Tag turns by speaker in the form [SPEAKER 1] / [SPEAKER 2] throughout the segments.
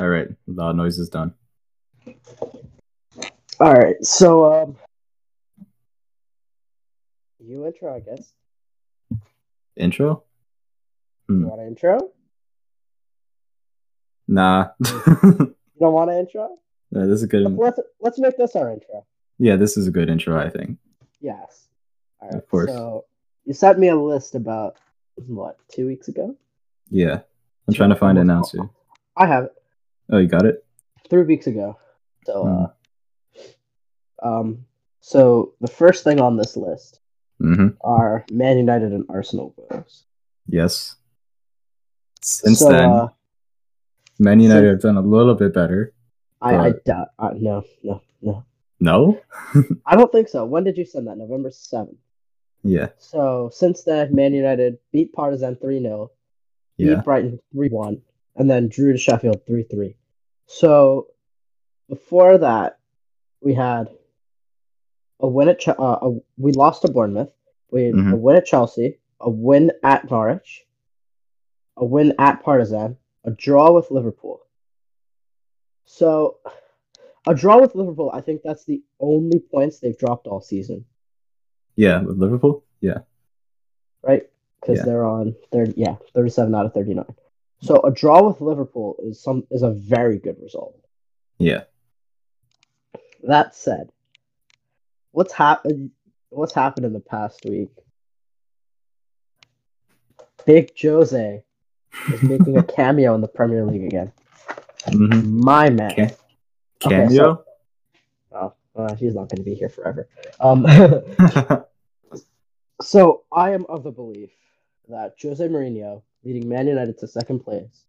[SPEAKER 1] All right, the noise is done.
[SPEAKER 2] All right, so um, you intro, I guess.
[SPEAKER 1] Intro?
[SPEAKER 2] You
[SPEAKER 1] Hmm.
[SPEAKER 2] want an intro?
[SPEAKER 1] Nah.
[SPEAKER 2] You don't want an intro?
[SPEAKER 1] Yeah, this is a good.
[SPEAKER 2] Let's let's make this our intro.
[SPEAKER 1] Yeah, this is a good intro. I think.
[SPEAKER 2] Yes. All right.
[SPEAKER 1] Of course.
[SPEAKER 2] So you sent me a list about what two weeks ago.
[SPEAKER 1] Yeah, I'm trying to find it now too.
[SPEAKER 2] I have it
[SPEAKER 1] Oh, you got it.
[SPEAKER 2] three weeks ago. So
[SPEAKER 1] Hmm.
[SPEAKER 2] uh, um, so the first thing on this list
[SPEAKER 1] Mm-hmm.
[SPEAKER 2] are Man United and Arsenal goals.
[SPEAKER 1] Yes. Since
[SPEAKER 2] So,
[SPEAKER 1] then,
[SPEAKER 2] uh,
[SPEAKER 1] Man United
[SPEAKER 2] since-
[SPEAKER 1] have done a little bit better.
[SPEAKER 2] I I
[SPEAKER 1] but-
[SPEAKER 2] doubt. Uh, no, no, no.
[SPEAKER 1] No.
[SPEAKER 2] I don't think so. When did you send that? November seventh.
[SPEAKER 1] Yeah.
[SPEAKER 2] So since then, Man United beat Partizan 3 0, beat
[SPEAKER 1] Yeah.
[SPEAKER 2] Brighton 3 1, and then drew to Sheffield 3 3. So before that, we had a win at Ch- uh, a, we lost to Bournemouth, we had a
[SPEAKER 1] Mhm.
[SPEAKER 2] win at Chelsea, a win at Norwich, a win at Partizan, a draw with Liverpool. So a draw with Liverpool, I think that's the only points they've dropped all season.
[SPEAKER 1] Yeah. With Liverpool. Yeah.
[SPEAKER 2] right? Because
[SPEAKER 1] Yeah.
[SPEAKER 2] they're on third, yeah, thirty-seven out of thirty-nine. So a draw with Liverpool is some is a very good result.
[SPEAKER 1] Yeah.
[SPEAKER 2] That said, what's happened? What's happened in the past week? Big Jose is making a cameo in the Premier League again.
[SPEAKER 1] Mm-hmm.
[SPEAKER 2] My man.
[SPEAKER 1] Ca-
[SPEAKER 2] Okay,
[SPEAKER 1] Cameo.
[SPEAKER 2] so- Oh, uh, he's not going to be here forever. Um, so I am of the belief that Jose Mourinho leading Man United to second place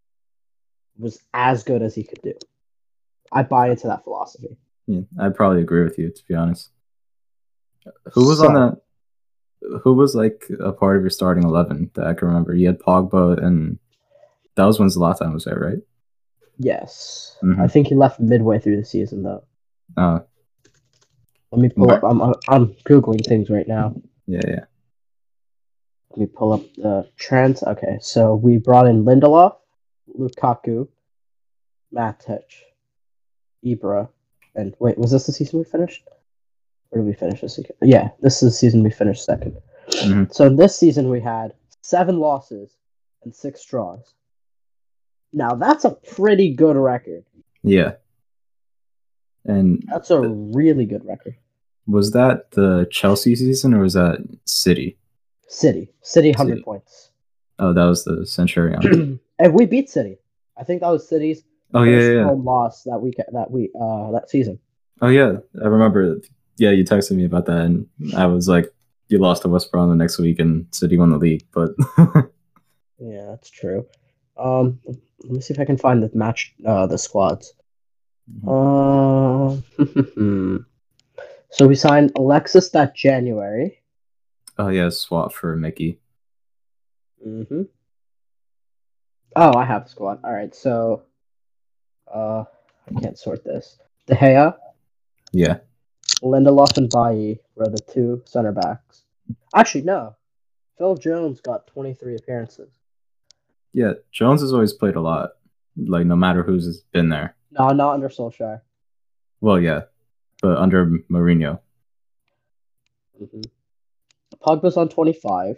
[SPEAKER 2] was as good as he could do. I buy into that philosophy.
[SPEAKER 1] yeah, I'd probably agree with you to be honest. Who was on that? Who was like a part of your starting eleven that I can remember? You had Pogba, and that was when Zlatan was there, right?
[SPEAKER 2] Yes,
[SPEAKER 1] Mhm.
[SPEAKER 2] I think he left midway through the season though.
[SPEAKER 1] Uh,
[SPEAKER 2] Let me pull up. I'm I'm googling things right now.
[SPEAKER 1] yeah, yeah.
[SPEAKER 2] Let me pull up the trends. Okay, so we brought in Lindelof, Lukaku, Matic, Ibra, and wait, was this the season we finished? Or did we finish this? season? Yeah, this is the season we finished 2nd
[SPEAKER 1] Mhm.
[SPEAKER 2] So this season we had seven losses and six draws. Now that's a pretty good record.
[SPEAKER 1] Yeah. And
[SPEAKER 2] That's a really good record.
[SPEAKER 1] was that the Chelsea season or was that City?
[SPEAKER 2] City, City, hundred
[SPEAKER 1] City.
[SPEAKER 2] points,
[SPEAKER 1] Oh, that was the Centurion.
[SPEAKER 2] and we beat City. I think that was City's
[SPEAKER 1] oh yeah, yeah, yeah.
[SPEAKER 2] home loss that week that we uh that season.
[SPEAKER 1] Oh yeah, I remember. Yeah, you texted me about that, and I was like, "You lost to West Brom the next week, and City won the league." But
[SPEAKER 2] Yeah, that's true. Um, let me see if I can find the match, uh, the squads. Uh, so we signed Alexis that January.
[SPEAKER 1] Oh yeah, swap for Mickey.
[SPEAKER 2] Mm-hmm. Oh, I have the squad. All right, so, uh, I can't sort this. De Gea,
[SPEAKER 1] Yeah,
[SPEAKER 2] Lindelof, and Bailly were the two center backs. Actually, no. Phil Jones got 23 appearances.
[SPEAKER 1] yeah. Jones has always played a lot, like no matter who's been there.
[SPEAKER 2] No, not under Solskjaer.
[SPEAKER 1] Well, yeah, but under Mourinho.
[SPEAKER 2] Mm-hmm. Pogba's on 25.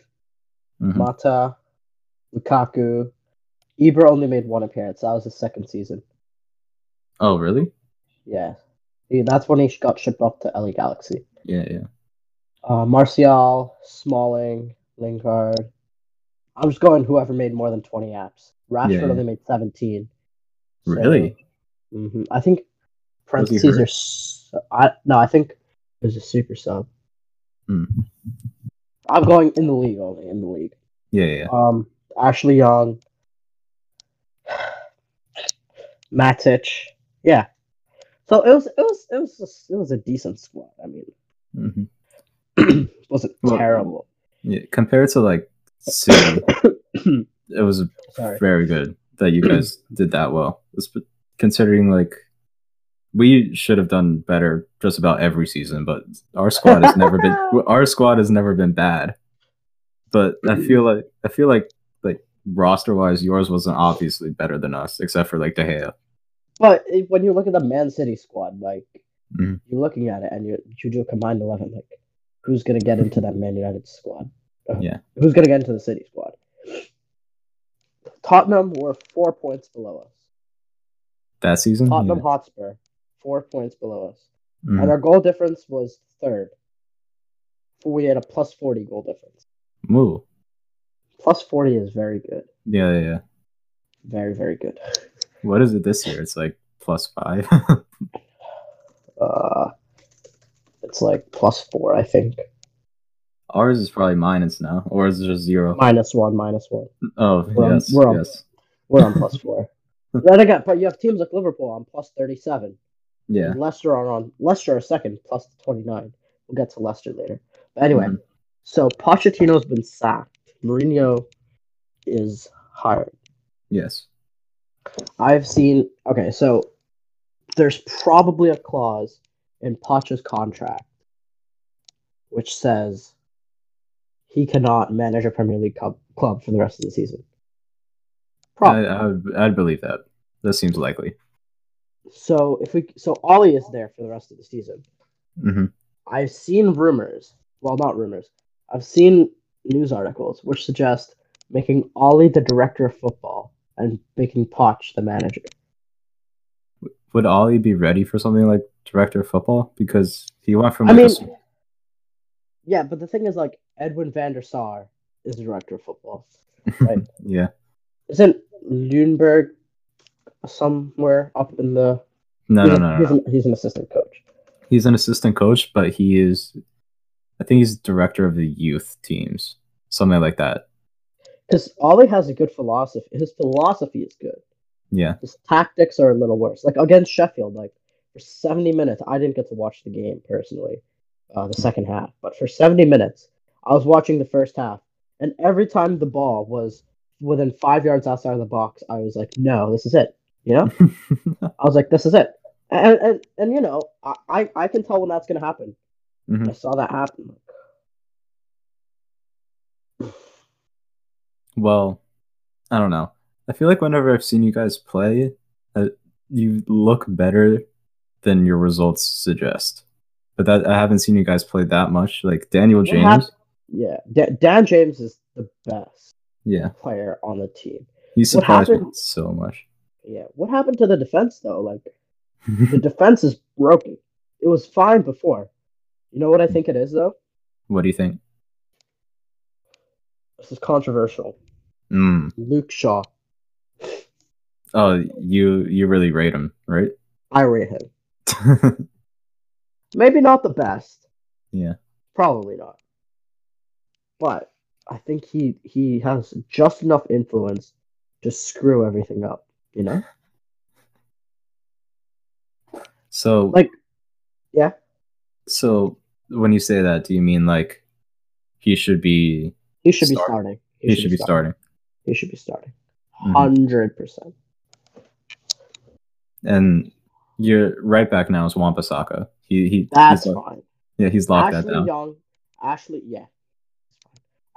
[SPEAKER 1] Mhm.
[SPEAKER 2] Mata, Lukaku. Ibra only made one appearance. That was his second season.
[SPEAKER 1] Oh really?
[SPEAKER 2] Yeah. He, that's when he got shipped off to LA Galaxy.
[SPEAKER 1] Yeah, yeah.
[SPEAKER 2] Uh, Martial, Smalling, Lingard. I'm just going whoever made more than 20 apps. Rashford
[SPEAKER 1] Yeah, yeah.
[SPEAKER 2] only made 17. So-
[SPEAKER 1] Really?
[SPEAKER 2] Mhm. I think parentheses are. s- I, no, I think it was a super sub.
[SPEAKER 1] Hmm.
[SPEAKER 2] I'm going in the league only, in the league.
[SPEAKER 1] Yeah, yeah.
[SPEAKER 2] Um, Ashley Young, Matic, yeah. So it was, it was, it was, just, it was a decent squad. I mean,
[SPEAKER 1] hmm
[SPEAKER 2] it wasn't
[SPEAKER 1] Well-
[SPEAKER 2] terrible.
[SPEAKER 1] yeah. Compared to like City, it was
[SPEAKER 2] Sorry.
[SPEAKER 1] very good that you guys did that well. Considering like we should have done better just about every season, but our squad has never been our squad has never been bad. But I feel like I feel like like roster wise, yours wasn't obviously better than us, except for like De Gea.
[SPEAKER 2] But when you look at the Man City squad, like
[SPEAKER 1] Mhm.
[SPEAKER 2] you're looking at it and you you do a combined eleven, like who's gonna get into that Man United squad? Uh,
[SPEAKER 1] Yeah.
[SPEAKER 2] Who's gonna get into the City squad? Tottenham were four points below us.
[SPEAKER 1] That season?
[SPEAKER 2] Tottenham
[SPEAKER 1] Yeah.
[SPEAKER 2] Hotspur, four points below us.
[SPEAKER 1] Mhm.
[SPEAKER 2] And our goal difference was third. We had a plus 40 goal difference.
[SPEAKER 1] Ooh.
[SPEAKER 2] Plus 40 is very good.
[SPEAKER 1] Yeah, yeah, yeah.
[SPEAKER 2] Very, very good.
[SPEAKER 1] What is it this year? It's like plus five.
[SPEAKER 2] Uh, it's like plus four, I think.
[SPEAKER 1] Ours is probably minus now, or is it just zero?
[SPEAKER 2] Minus one, minus one.
[SPEAKER 1] Oh,
[SPEAKER 2] We're on-
[SPEAKER 1] yes,
[SPEAKER 2] we're on- We're on plus four. then again, but you have teams like Liverpool on plus 37.
[SPEAKER 1] Yeah.
[SPEAKER 2] And Leicester are on Leicester are second plus 29. We'll get to Leicester later. But anyway,
[SPEAKER 1] Mhm.
[SPEAKER 2] so Pochettino's been sacked. Mourinho is hired.
[SPEAKER 1] Yes.
[SPEAKER 2] I've seen. Okay, so there's probably a clause in Poch's contract which says he cannot manage a Premier League club, club for the rest of the season.
[SPEAKER 1] I,
[SPEAKER 2] Probably.
[SPEAKER 1] I would, I'd believe that. That seems likely.
[SPEAKER 2] So if we, so Ollie is there for the rest of the season.
[SPEAKER 1] hmm
[SPEAKER 2] I've seen rumors. Well, not rumors. I've seen news articles which suggest making Ollie the director of football and making Poch the manager.
[SPEAKER 1] Would Ollie be ready for something like director of football? Because he went from
[SPEAKER 2] I
[SPEAKER 1] like, a
[SPEAKER 2] mean, yeah, but the thing is, like Edwin van der Sar is the director of football. right.
[SPEAKER 1] yeah.
[SPEAKER 2] Isn't Lundberg somewhere up in the?
[SPEAKER 1] No,
[SPEAKER 2] he's,
[SPEAKER 1] no, no, no.
[SPEAKER 2] he's,
[SPEAKER 1] no.
[SPEAKER 2] An, he's an assistant coach.
[SPEAKER 1] He's an assistant coach, but he is, I think he's director of the youth teams, something like that.
[SPEAKER 2] Because Ollie has a good philosophy. His philosophy is good.
[SPEAKER 1] Yeah.
[SPEAKER 2] His tactics are a little worse. Like against Sheffield, like for 70 minutes, I didn't get to watch the game personally, uh, the second half. But for 70 minutes, I was watching the first half, and every time the ball was within five yards outside of the box, I was like, "No, this is it." You know, I was like, "This is it," and and, and you know, I, I can tell when that's gonna happen.
[SPEAKER 1] Mhm.
[SPEAKER 2] I saw that happen.
[SPEAKER 1] Well, I don't know. I feel like whenever I've seen you guys play, uh, you look better than your results suggest. But that I haven't seen you guys play that much. Like Daniel James,
[SPEAKER 2] Yeah, Da- Dan James is the best
[SPEAKER 1] yeah,
[SPEAKER 2] player on the team.
[SPEAKER 1] he surprised me so much.
[SPEAKER 2] Yeah, what happened to the defense though? Like the defense is broken. It was fine before. You know what I think it is though?
[SPEAKER 1] what do you think?
[SPEAKER 2] This is controversial.
[SPEAKER 1] Mm.
[SPEAKER 2] Luke Shaw.
[SPEAKER 1] Oh, you you really rate him, right?
[SPEAKER 2] I rate him. Maybe not the best.
[SPEAKER 1] yeah.
[SPEAKER 2] Probably not. But I think he he has just enough influence to screw everything up, you know?
[SPEAKER 1] So
[SPEAKER 2] Like yeah.
[SPEAKER 1] so when you say that, do you mean like he should be
[SPEAKER 2] He should be starting.
[SPEAKER 1] he, should be starting?
[SPEAKER 2] He should be starting.
[SPEAKER 1] Mhm.
[SPEAKER 2] Hundred percent.
[SPEAKER 1] And your right back now is Wan-Bissaka. He he
[SPEAKER 2] That's
[SPEAKER 1] he's,
[SPEAKER 2] fine.
[SPEAKER 1] yeah, he's locked that
[SPEAKER 2] Ashley
[SPEAKER 1] down.
[SPEAKER 2] Young, Ashley, yeah,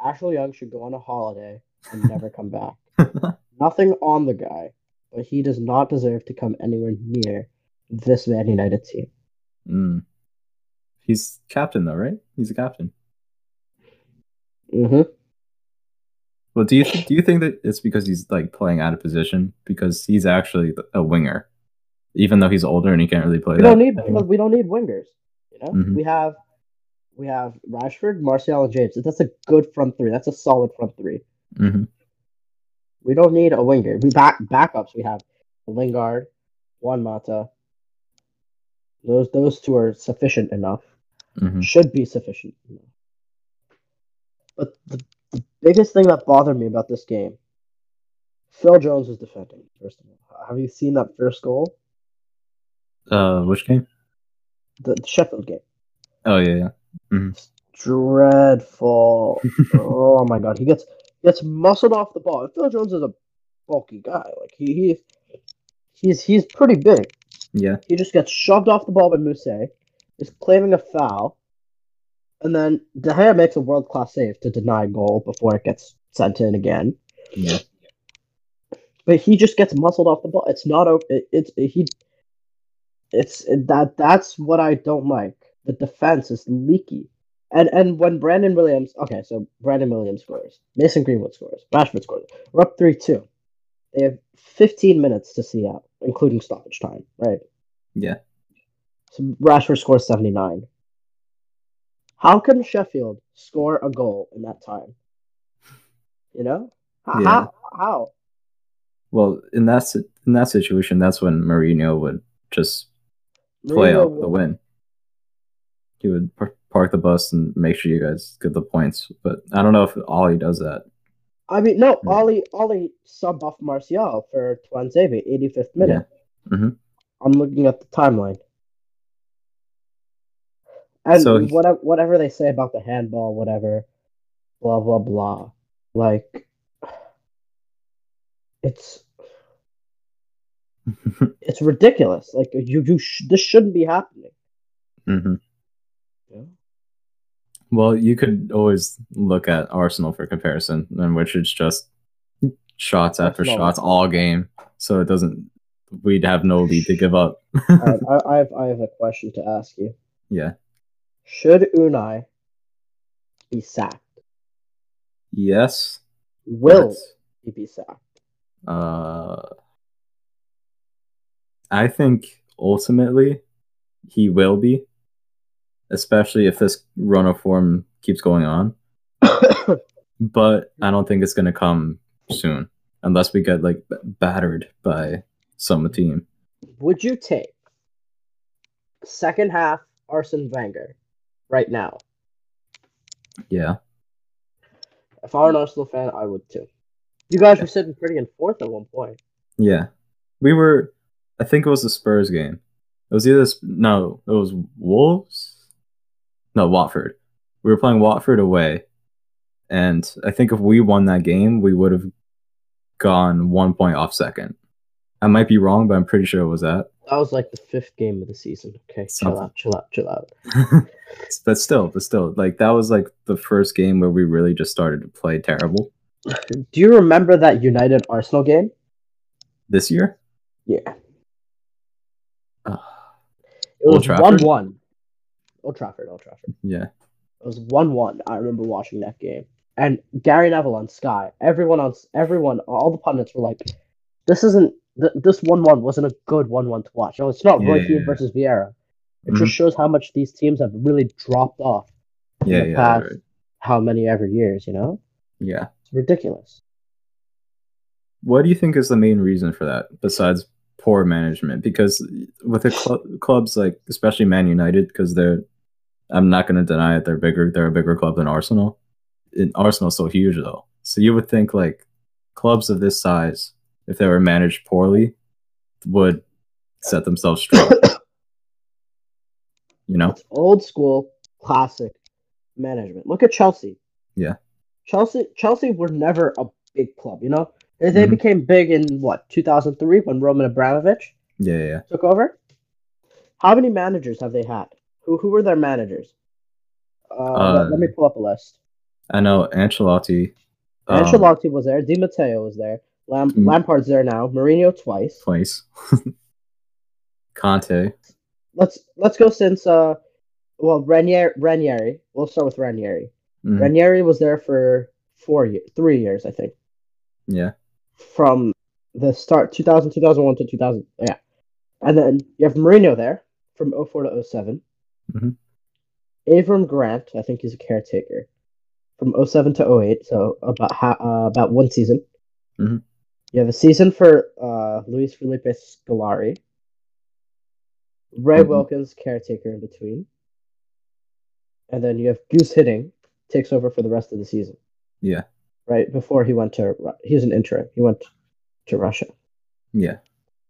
[SPEAKER 2] Ashley Young should go on a holiday and never come back. Nothing on the guy, he does not deserve to come anywhere near this Man United team.
[SPEAKER 1] Mm. He's captain though, right? He's a captain.
[SPEAKER 2] hmm
[SPEAKER 1] Well, do you th- do you think that it's because he's like playing out of position because he's actually a winger, even though he's older and he can't really play
[SPEAKER 2] We
[SPEAKER 1] that?
[SPEAKER 2] don't need
[SPEAKER 1] anymore?
[SPEAKER 2] we don't need wingers. You know,
[SPEAKER 1] Mhm.
[SPEAKER 2] we have we have Rashford, Martial, and James. That's a good front three. That's a solid front three.
[SPEAKER 1] Mhm.
[SPEAKER 2] We don't need a winger. We back backups. We have Lingard, Juan Mata. Those those two are sufficient enough.
[SPEAKER 1] Mhm.
[SPEAKER 2] Should be sufficient enough. But the, the biggest thing that bothered me about this game, Phil Jones was defending. First of all, have you seen that first goal?
[SPEAKER 1] Uh, which game?
[SPEAKER 2] The, the Sheffield game.
[SPEAKER 1] Oh yeah, yeah.
[SPEAKER 2] Dreadful. oh my god, he gets gets muscled off the ball. And Phil Jones is a bulky guy. Like he, he he's he's pretty big.
[SPEAKER 1] Yeah.
[SPEAKER 2] He just gets shoved off the ball by Mousset, is claiming a foul, and then De Gea makes a world class save to deny goal before it gets sent in again.
[SPEAKER 1] Yeah.
[SPEAKER 2] but he just gets muscled off the ball. It's not o- it, it's it, he. It's that that's what I don't like. The defense is leaky, and and when Brandon Williams, okay, so Brandon Williams scores, Mason Greenwood scores, Rashford scores. We're up three two. They have fifteen minutes to see out, including stoppage time, right?
[SPEAKER 1] Yeah.
[SPEAKER 2] So Rashford scores seventy nine. How can Sheffield score a goal in that time? You know, H-
[SPEAKER 1] Yeah.
[SPEAKER 2] how how
[SPEAKER 1] Well, in that in that situation, that's when Mourinho would just play
[SPEAKER 2] Mourinho
[SPEAKER 1] out the win. He would park the bus and make sure you guys get the points. But I don't know if Ollie does that.
[SPEAKER 2] I mean, no,
[SPEAKER 1] Yeah.
[SPEAKER 2] Ollie Ollie sub off Martial for Tuanzebe, 85th minute.
[SPEAKER 1] Mhm.
[SPEAKER 2] I'm looking at the timeline. And
[SPEAKER 1] So he-
[SPEAKER 2] whatever whatever they say about the handball, whatever, blah blah blah. Like, it's it's ridiculous. Like you you sh- this shouldn't be happening.
[SPEAKER 1] hmm
[SPEAKER 2] Yeah.
[SPEAKER 1] Well, you could always look at Arsenal for comparison, in which it's just shots after
[SPEAKER 2] Arsenal.
[SPEAKER 1] shots all game. So it doesn't. We'd have no lead to give up.
[SPEAKER 2] I, I have I have a question to ask you.
[SPEAKER 1] yeah.
[SPEAKER 2] Should Unai be sacked?
[SPEAKER 1] Yes.
[SPEAKER 2] Will
[SPEAKER 1] That's-
[SPEAKER 2] he be sacked?
[SPEAKER 1] Uh, I think ultimately he will be, especially if this run of form keeps going on. But I don't think it's going to come soon unless we get like b- battered by some team.
[SPEAKER 2] Would you take second half Arsene Wenger right now?
[SPEAKER 1] Yeah.
[SPEAKER 2] If I were an Arsenal fan, I would too. You guys were sitting pretty in fourth at one point.
[SPEAKER 1] Yeah. We were, I think it was the Spurs game. It was either, no, it was Wolves? No, Watford. We were playing Watford away. And I think if we won that game, we would have gone one point off second. I might be wrong, but I'm pretty sure it was that.
[SPEAKER 2] That was like the fifth game of the season. Okay, chill out, chill out, chill out.
[SPEAKER 1] but still, but still, like that was like the first game where we really just started to play terrible
[SPEAKER 2] Do you remember that United Arsenal game?
[SPEAKER 1] this year.
[SPEAKER 2] Yeah.
[SPEAKER 1] Uh,
[SPEAKER 2] It was one one. Old Trafford, Old Trafford.
[SPEAKER 1] yeah.
[SPEAKER 2] It was one one. I remember watching that game. And Gary Neville on Sky. Everyone on everyone, all the pundits were like, "This isn't th- this one one wasn't a good one one to watch." No, it's not Roy
[SPEAKER 1] Yeah.
[SPEAKER 2] Keane versus Vieira. It
[SPEAKER 1] Mhm.
[SPEAKER 2] just shows how much these teams have really dropped off
[SPEAKER 1] Yeah,
[SPEAKER 2] the
[SPEAKER 1] yeah,
[SPEAKER 2] past
[SPEAKER 1] right.
[SPEAKER 2] how many ever years. You know,
[SPEAKER 1] yeah.
[SPEAKER 2] it's ridiculous.
[SPEAKER 1] What do you think is the main reason for that, besides poor management? Because with the cl- clubs like, especially Man United, because they're, I'm not going to deny it, they're bigger. They're a bigger club than Arsenal. And Arsenal's so huge though, so you would think like clubs of this size, if they were managed poorly, would set themselves straight. you know?
[SPEAKER 2] It's old school, classic management. Look at Chelsea.
[SPEAKER 1] Yeah.
[SPEAKER 2] Chelsea Chelsea were never a big club, you know? They, they
[SPEAKER 1] Mhm.
[SPEAKER 2] became big in what, 2003 when Roman Abramovich
[SPEAKER 1] yeah. yeah.
[SPEAKER 2] took over? How many managers have they had? Who who were their managers? Uh, let,
[SPEAKER 1] Uh,
[SPEAKER 2] let me pull up a list.
[SPEAKER 1] I know Ancelotti. um,
[SPEAKER 2] Ancelotti was there. Di Matteo was there. Lam-
[SPEAKER 1] Mm.
[SPEAKER 2] Lampard's there now. Mourinho twice.
[SPEAKER 1] twice. Conte.
[SPEAKER 2] Let's let's go since uh, well Ranieri. Ranieri. We'll start with Ranieri.
[SPEAKER 1] Mhm.
[SPEAKER 2] Ranieri was there for four years, three years, I think.
[SPEAKER 1] Yeah.
[SPEAKER 2] from the start 2000 2001 to 2000 yeah and then you have Mourinho there from 04 to 7
[SPEAKER 1] Mhm.
[SPEAKER 2] Avram Grant I think he's a caretaker from 07 to 08 so about ha- uh, about one season
[SPEAKER 1] Mhm.
[SPEAKER 2] you have a season for uh, Luis Felipe Scolari Ray
[SPEAKER 1] Mhm.
[SPEAKER 2] Wilkins caretaker in between and then you have Guus Hiddink takes over for the rest of the season
[SPEAKER 1] Yeah.
[SPEAKER 2] right before he went to he was an interim he went to Russia
[SPEAKER 1] Yeah.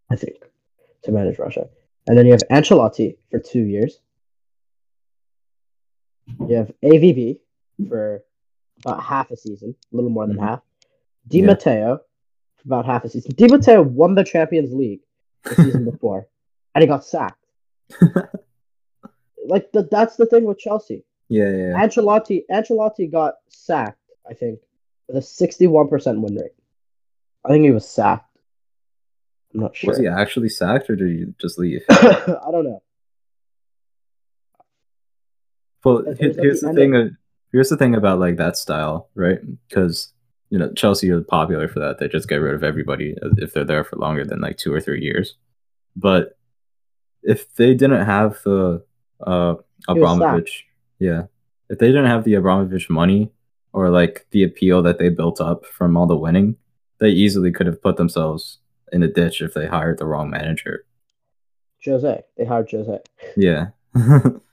[SPEAKER 2] I think, to manage Russia. And then you have Ancelotti for two years. You have AVB for about half a season, a little more than
[SPEAKER 1] Mhm.
[SPEAKER 2] half. Di
[SPEAKER 1] Yeah.
[SPEAKER 2] Matteo for about half a season. Di Matteo won the Champions League the season before, and he got sacked. Like the, that's the thing with Chelsea.
[SPEAKER 1] Yeah, yeah, yeah.
[SPEAKER 2] Ancelotti Ancelotti got sacked, I think, with a sixty-one percent win rate. I think he was sacked. I'm not sure.
[SPEAKER 1] Was he actually sacked or did he just leave?
[SPEAKER 2] I don't know.
[SPEAKER 1] Well,
[SPEAKER 2] It
[SPEAKER 1] he-
[SPEAKER 2] was at
[SPEAKER 1] here's
[SPEAKER 2] the
[SPEAKER 1] thing. uh, Here's the thing about like that style, right? Because you know Chelsea are popular for that. They just get rid of everybody uh, if they're there for longer than like two or three years. But if they didn't have the uh, Abramovich, yeah, if they didn't have the Abramovich money or like the appeal that they built up from all the winning, they easily could have put themselves in a ditch if they hired the wrong manager.
[SPEAKER 2] Jose. They hired Jose.
[SPEAKER 1] Yeah,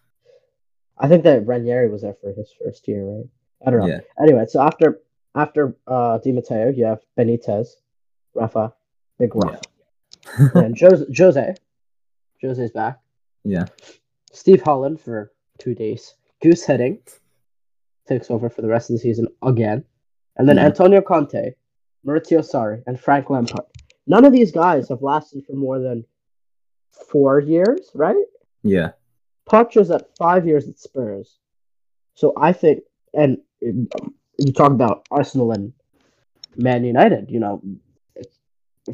[SPEAKER 2] I think that Ranieri was there for his first year, right? I don't know.
[SPEAKER 1] yeah,
[SPEAKER 2] Anyway, so after after uh, Di Matteo, you have Benitez, Rafa, Big Rafa, and Jose. Jose. Jose's back.
[SPEAKER 1] yeah.
[SPEAKER 2] Steve Holland for two days. Guus Hiddink takes over for the rest of the season again. And then. Antonio Conte, Maurizio Sarri, and Frank Lampard. None of these guys have lasted for more than four years, right?
[SPEAKER 1] Yeah,
[SPEAKER 2] Poch is at five years at Spurs. So I think, and you talk about Arsenal and Man United, you know,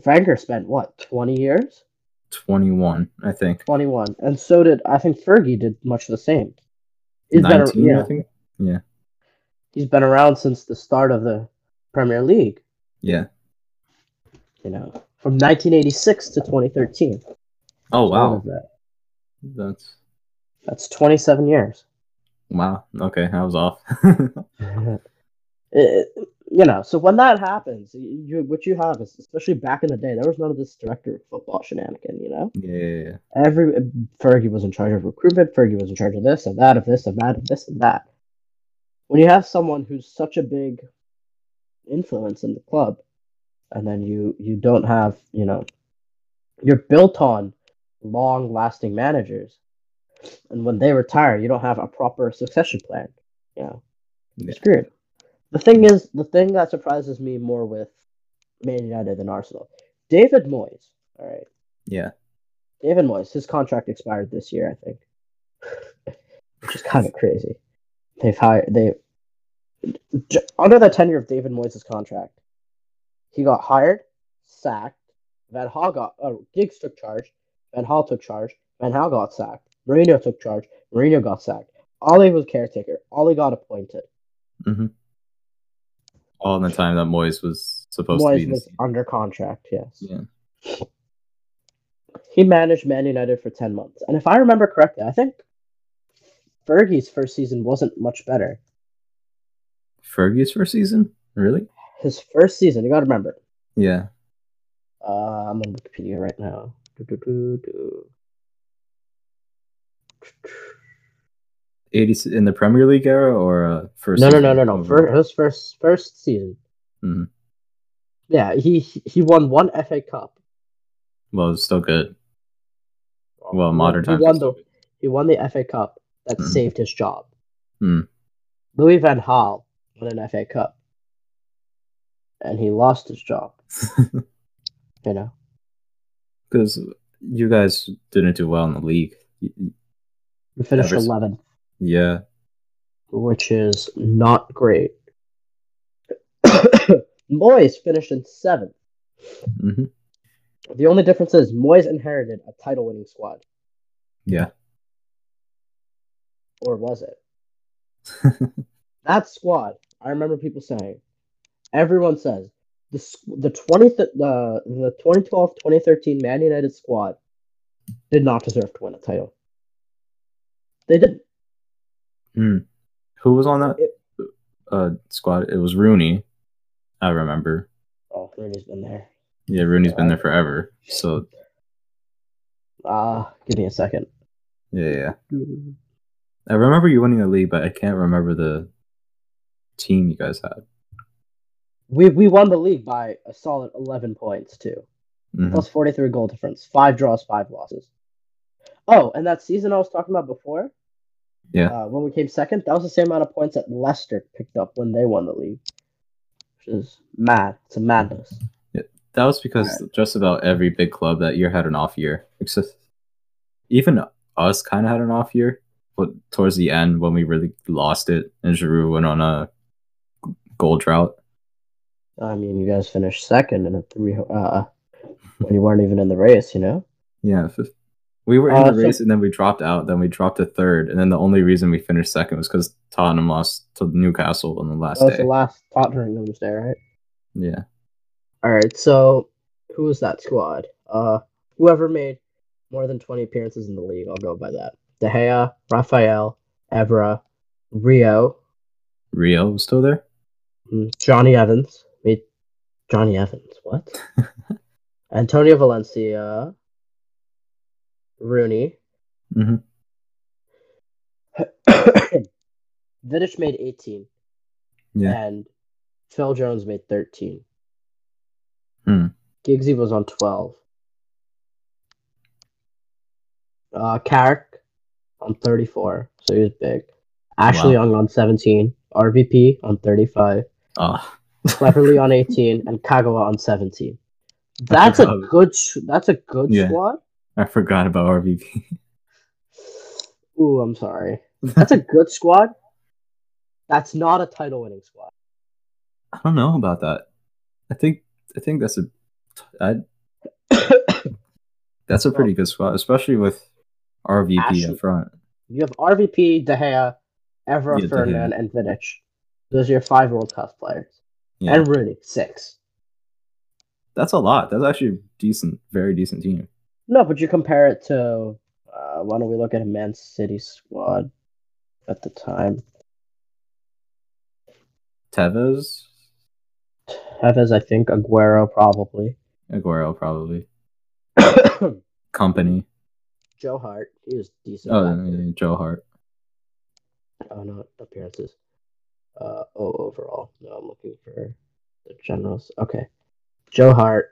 [SPEAKER 2] Wenger spent what, 20 years?
[SPEAKER 1] 21, I think.
[SPEAKER 2] 21. And so did, I think Fergie did much the same. He's been,
[SPEAKER 1] 19,
[SPEAKER 2] yeah,
[SPEAKER 1] I think.
[SPEAKER 2] he's been around since the start of the Premier League,
[SPEAKER 1] Yeah.
[SPEAKER 2] you know, from 1986 to 2013.
[SPEAKER 1] Oh wow,
[SPEAKER 2] that?
[SPEAKER 1] that's
[SPEAKER 2] That's 27 years.
[SPEAKER 1] wow. Okay, I was off.
[SPEAKER 2] It- you know, so when that happens, you, what you have is, especially back in the day, there was none of this director of football shenanigan, you know?
[SPEAKER 1] yeah, yeah, yeah.
[SPEAKER 2] Every uh, Fergie was in charge of recruitment, Fergie was in charge of this and that, of this and that, of this and that. When you have someone who's such a big influence in the club, and then you you don't have, you know, you're built on long lasting managers. And when they retire, you don't have a proper succession plan. You know,
[SPEAKER 1] Yeah.
[SPEAKER 2] screwed. The thing is, the thing that surprises me more with Man United than Arsenal, David Moyes. All right,
[SPEAKER 1] yeah.
[SPEAKER 2] David Moyes. His contract expired this year, I think, which is kind of crazy. They've hired they j- under the tenure of David Moyes' contract, he got hired, sacked. Van Gaal got uh, Giggs took charge. Van Gaal took charge. Van Gaal got sacked. Mourinho took charge. Mourinho got sacked. Ollie was caretaker. Ollie got appointed.
[SPEAKER 1] hmm All in the time that Moyes was supposed to
[SPEAKER 2] Moyes
[SPEAKER 1] be.
[SPEAKER 2] was under contract. Yes,
[SPEAKER 1] Yeah.
[SPEAKER 2] he managed Man United for ten months, and if I remember correctly, I think Fergie's first season wasn't much better.
[SPEAKER 1] Fergie's first season, really?
[SPEAKER 2] His first season, you got to remember.
[SPEAKER 1] Yeah.
[SPEAKER 2] Uh, I'm on Wikipedia right now. Do-do-do-do.
[SPEAKER 1] 80 in the Premier League era or uh, first?
[SPEAKER 2] No, no, no, no, no. For his first first season.
[SPEAKER 1] Mhm.
[SPEAKER 2] Yeah, he he won one FA Cup.
[SPEAKER 1] Well, it's still good. Well, modern
[SPEAKER 2] he
[SPEAKER 1] times.
[SPEAKER 2] won the he won the FA Cup that
[SPEAKER 1] Mhm.
[SPEAKER 2] saved his job.
[SPEAKER 1] Hmm.
[SPEAKER 2] Louis Van Gaal won an FA Cup, and he lost his job. You know,
[SPEAKER 1] Because you guys didn't do well in the league. Y-
[SPEAKER 2] finished
[SPEAKER 1] Ever
[SPEAKER 2] 11th,
[SPEAKER 1] Yeah.
[SPEAKER 2] which is not great. Moyes finished in seventh.
[SPEAKER 1] hmm
[SPEAKER 2] The only difference is Moyes inherited a title-winning squad,
[SPEAKER 1] Yeah.
[SPEAKER 2] or was it? that squad, I remember people saying, everyone says the the twenty th- the the 2012-2013 Man United squad did not deserve to win a title. They didn't.
[SPEAKER 1] Hmm. Who was on that
[SPEAKER 2] It-
[SPEAKER 1] uh, squad? It was Rooney. I remember.
[SPEAKER 2] Oh, Rooney's been there.
[SPEAKER 1] Yeah, Rooney's been there forever. So
[SPEAKER 2] Ah, give me a second.
[SPEAKER 1] yeah, yeah. I remember you winning the league, but I can't remember the team you guys had.
[SPEAKER 2] We we won the league by a solid eleven points too.
[SPEAKER 1] Mhm.
[SPEAKER 2] plus 43 goal difference, five draws, five losses. Oh, and that season I was talking about before,
[SPEAKER 1] Yeah.
[SPEAKER 2] uh, when we came second, that was the same amount of points that Leicester picked up when they won the league, which is mad. It's a madness.
[SPEAKER 1] That was because just about every big club that year had an off year. Except even us kind of had an off year, but towards the end when we really lost it and Giroud went on a goal drought.
[SPEAKER 2] I mean, you guys finished second in a three. Uh, when you weren't even in the race, you know?
[SPEAKER 1] Yeah, fif- we were in
[SPEAKER 2] Uh,
[SPEAKER 1] the
[SPEAKER 2] so-
[SPEAKER 1] race and then we dropped out. Then we dropped to third, and then the only reason we finished second was because Tottenham lost to Newcastle on the last
[SPEAKER 2] That was
[SPEAKER 1] day.
[SPEAKER 2] the last Tottenham was there, right?
[SPEAKER 1] Yeah,
[SPEAKER 2] All right, so who was that squad? Uh, whoever made more than 20 appearances in the league, I'll go by that. De Gea, Rafael, Evra, Rio,
[SPEAKER 1] Rio was still there.
[SPEAKER 2] mm, Johnny Evans. Made Johnny Evans, what? Antonio Valencia, Rooney.
[SPEAKER 1] hmm
[SPEAKER 2] Vidic made 18,
[SPEAKER 1] Yeah,
[SPEAKER 2] and Phil Jones made 13.
[SPEAKER 1] Hmm.
[SPEAKER 2] Giggsy was on 12. Uh, Carrick on 34, so he was big. Ashley
[SPEAKER 1] Wow.
[SPEAKER 2] Young on 17. RVP on 35.
[SPEAKER 1] oh,
[SPEAKER 2] Cleverley on 18, and Kagawa on 17. That's a
[SPEAKER 1] forgot.
[SPEAKER 2] good. That's a good
[SPEAKER 1] Yeah.
[SPEAKER 2] squad.
[SPEAKER 1] I forgot about RVP.
[SPEAKER 2] Ooh, I'm sorry. That's a good squad. That's not a title-winning squad.
[SPEAKER 1] I don't know about that. I think I think that's a I, that's a pretty good squad, especially with RVP
[SPEAKER 2] Ashley-
[SPEAKER 1] in front.
[SPEAKER 2] You have RVP, De Gea, Evra,
[SPEAKER 1] Yeah,
[SPEAKER 2] Ferdinand, and Vidic. Those are your five World Cup players.
[SPEAKER 1] Yeah,
[SPEAKER 2] And Rooney, six.
[SPEAKER 1] that's a lot. That's actually a decent, very decent team.
[SPEAKER 2] No, but you compare it to. Uh, why don't we look at a Man City squad at the time?
[SPEAKER 1] Tevez,
[SPEAKER 2] Tevez, I think. Aguero, probably.
[SPEAKER 1] Aguero, probably. Kompany.
[SPEAKER 2] Joe Hart, he was decent.
[SPEAKER 1] Oh,
[SPEAKER 2] back
[SPEAKER 1] and
[SPEAKER 2] then.
[SPEAKER 1] then Joe Hart.
[SPEAKER 2] Oh no, appearances. Uh oh, overall. No, I'm looking for the generals. Okay, Joe Hart,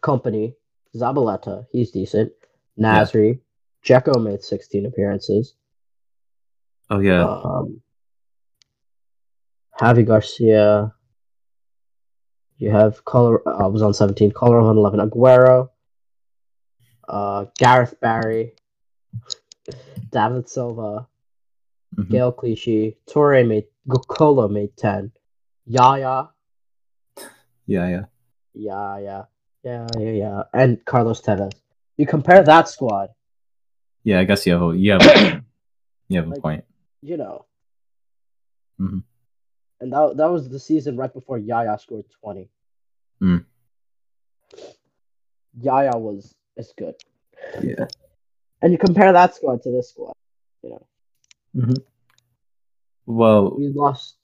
[SPEAKER 2] Kompany, Zabaleta, he's decent. Nasri, Dzeko made 16 appearances.
[SPEAKER 1] Oh yeah,
[SPEAKER 2] Um, Javi Garcia. You have Color. I was on 17. Color on 11. Aguero. Uh, Gareth Barry. David Silva.
[SPEAKER 1] Mhm.
[SPEAKER 2] Gaël Clichy. Torre made. Gokola made 10. Yaya.
[SPEAKER 1] yeah, yeah.
[SPEAKER 2] Yeah, yeah. Yeah, yeah, yeah. And Carlos Tevez. You compare that squad,
[SPEAKER 1] Yeah, I guess you have a, you have a, you have a
[SPEAKER 2] Like-
[SPEAKER 1] point.
[SPEAKER 2] you know.
[SPEAKER 1] Mhm.
[SPEAKER 2] And that, that was the season right before Yaya scored 20.
[SPEAKER 1] Mm.
[SPEAKER 2] Yaya was is good.
[SPEAKER 1] Yeah.
[SPEAKER 2] And you compare that squad to this squad, you know.
[SPEAKER 1] hmm Well,
[SPEAKER 2] We lost.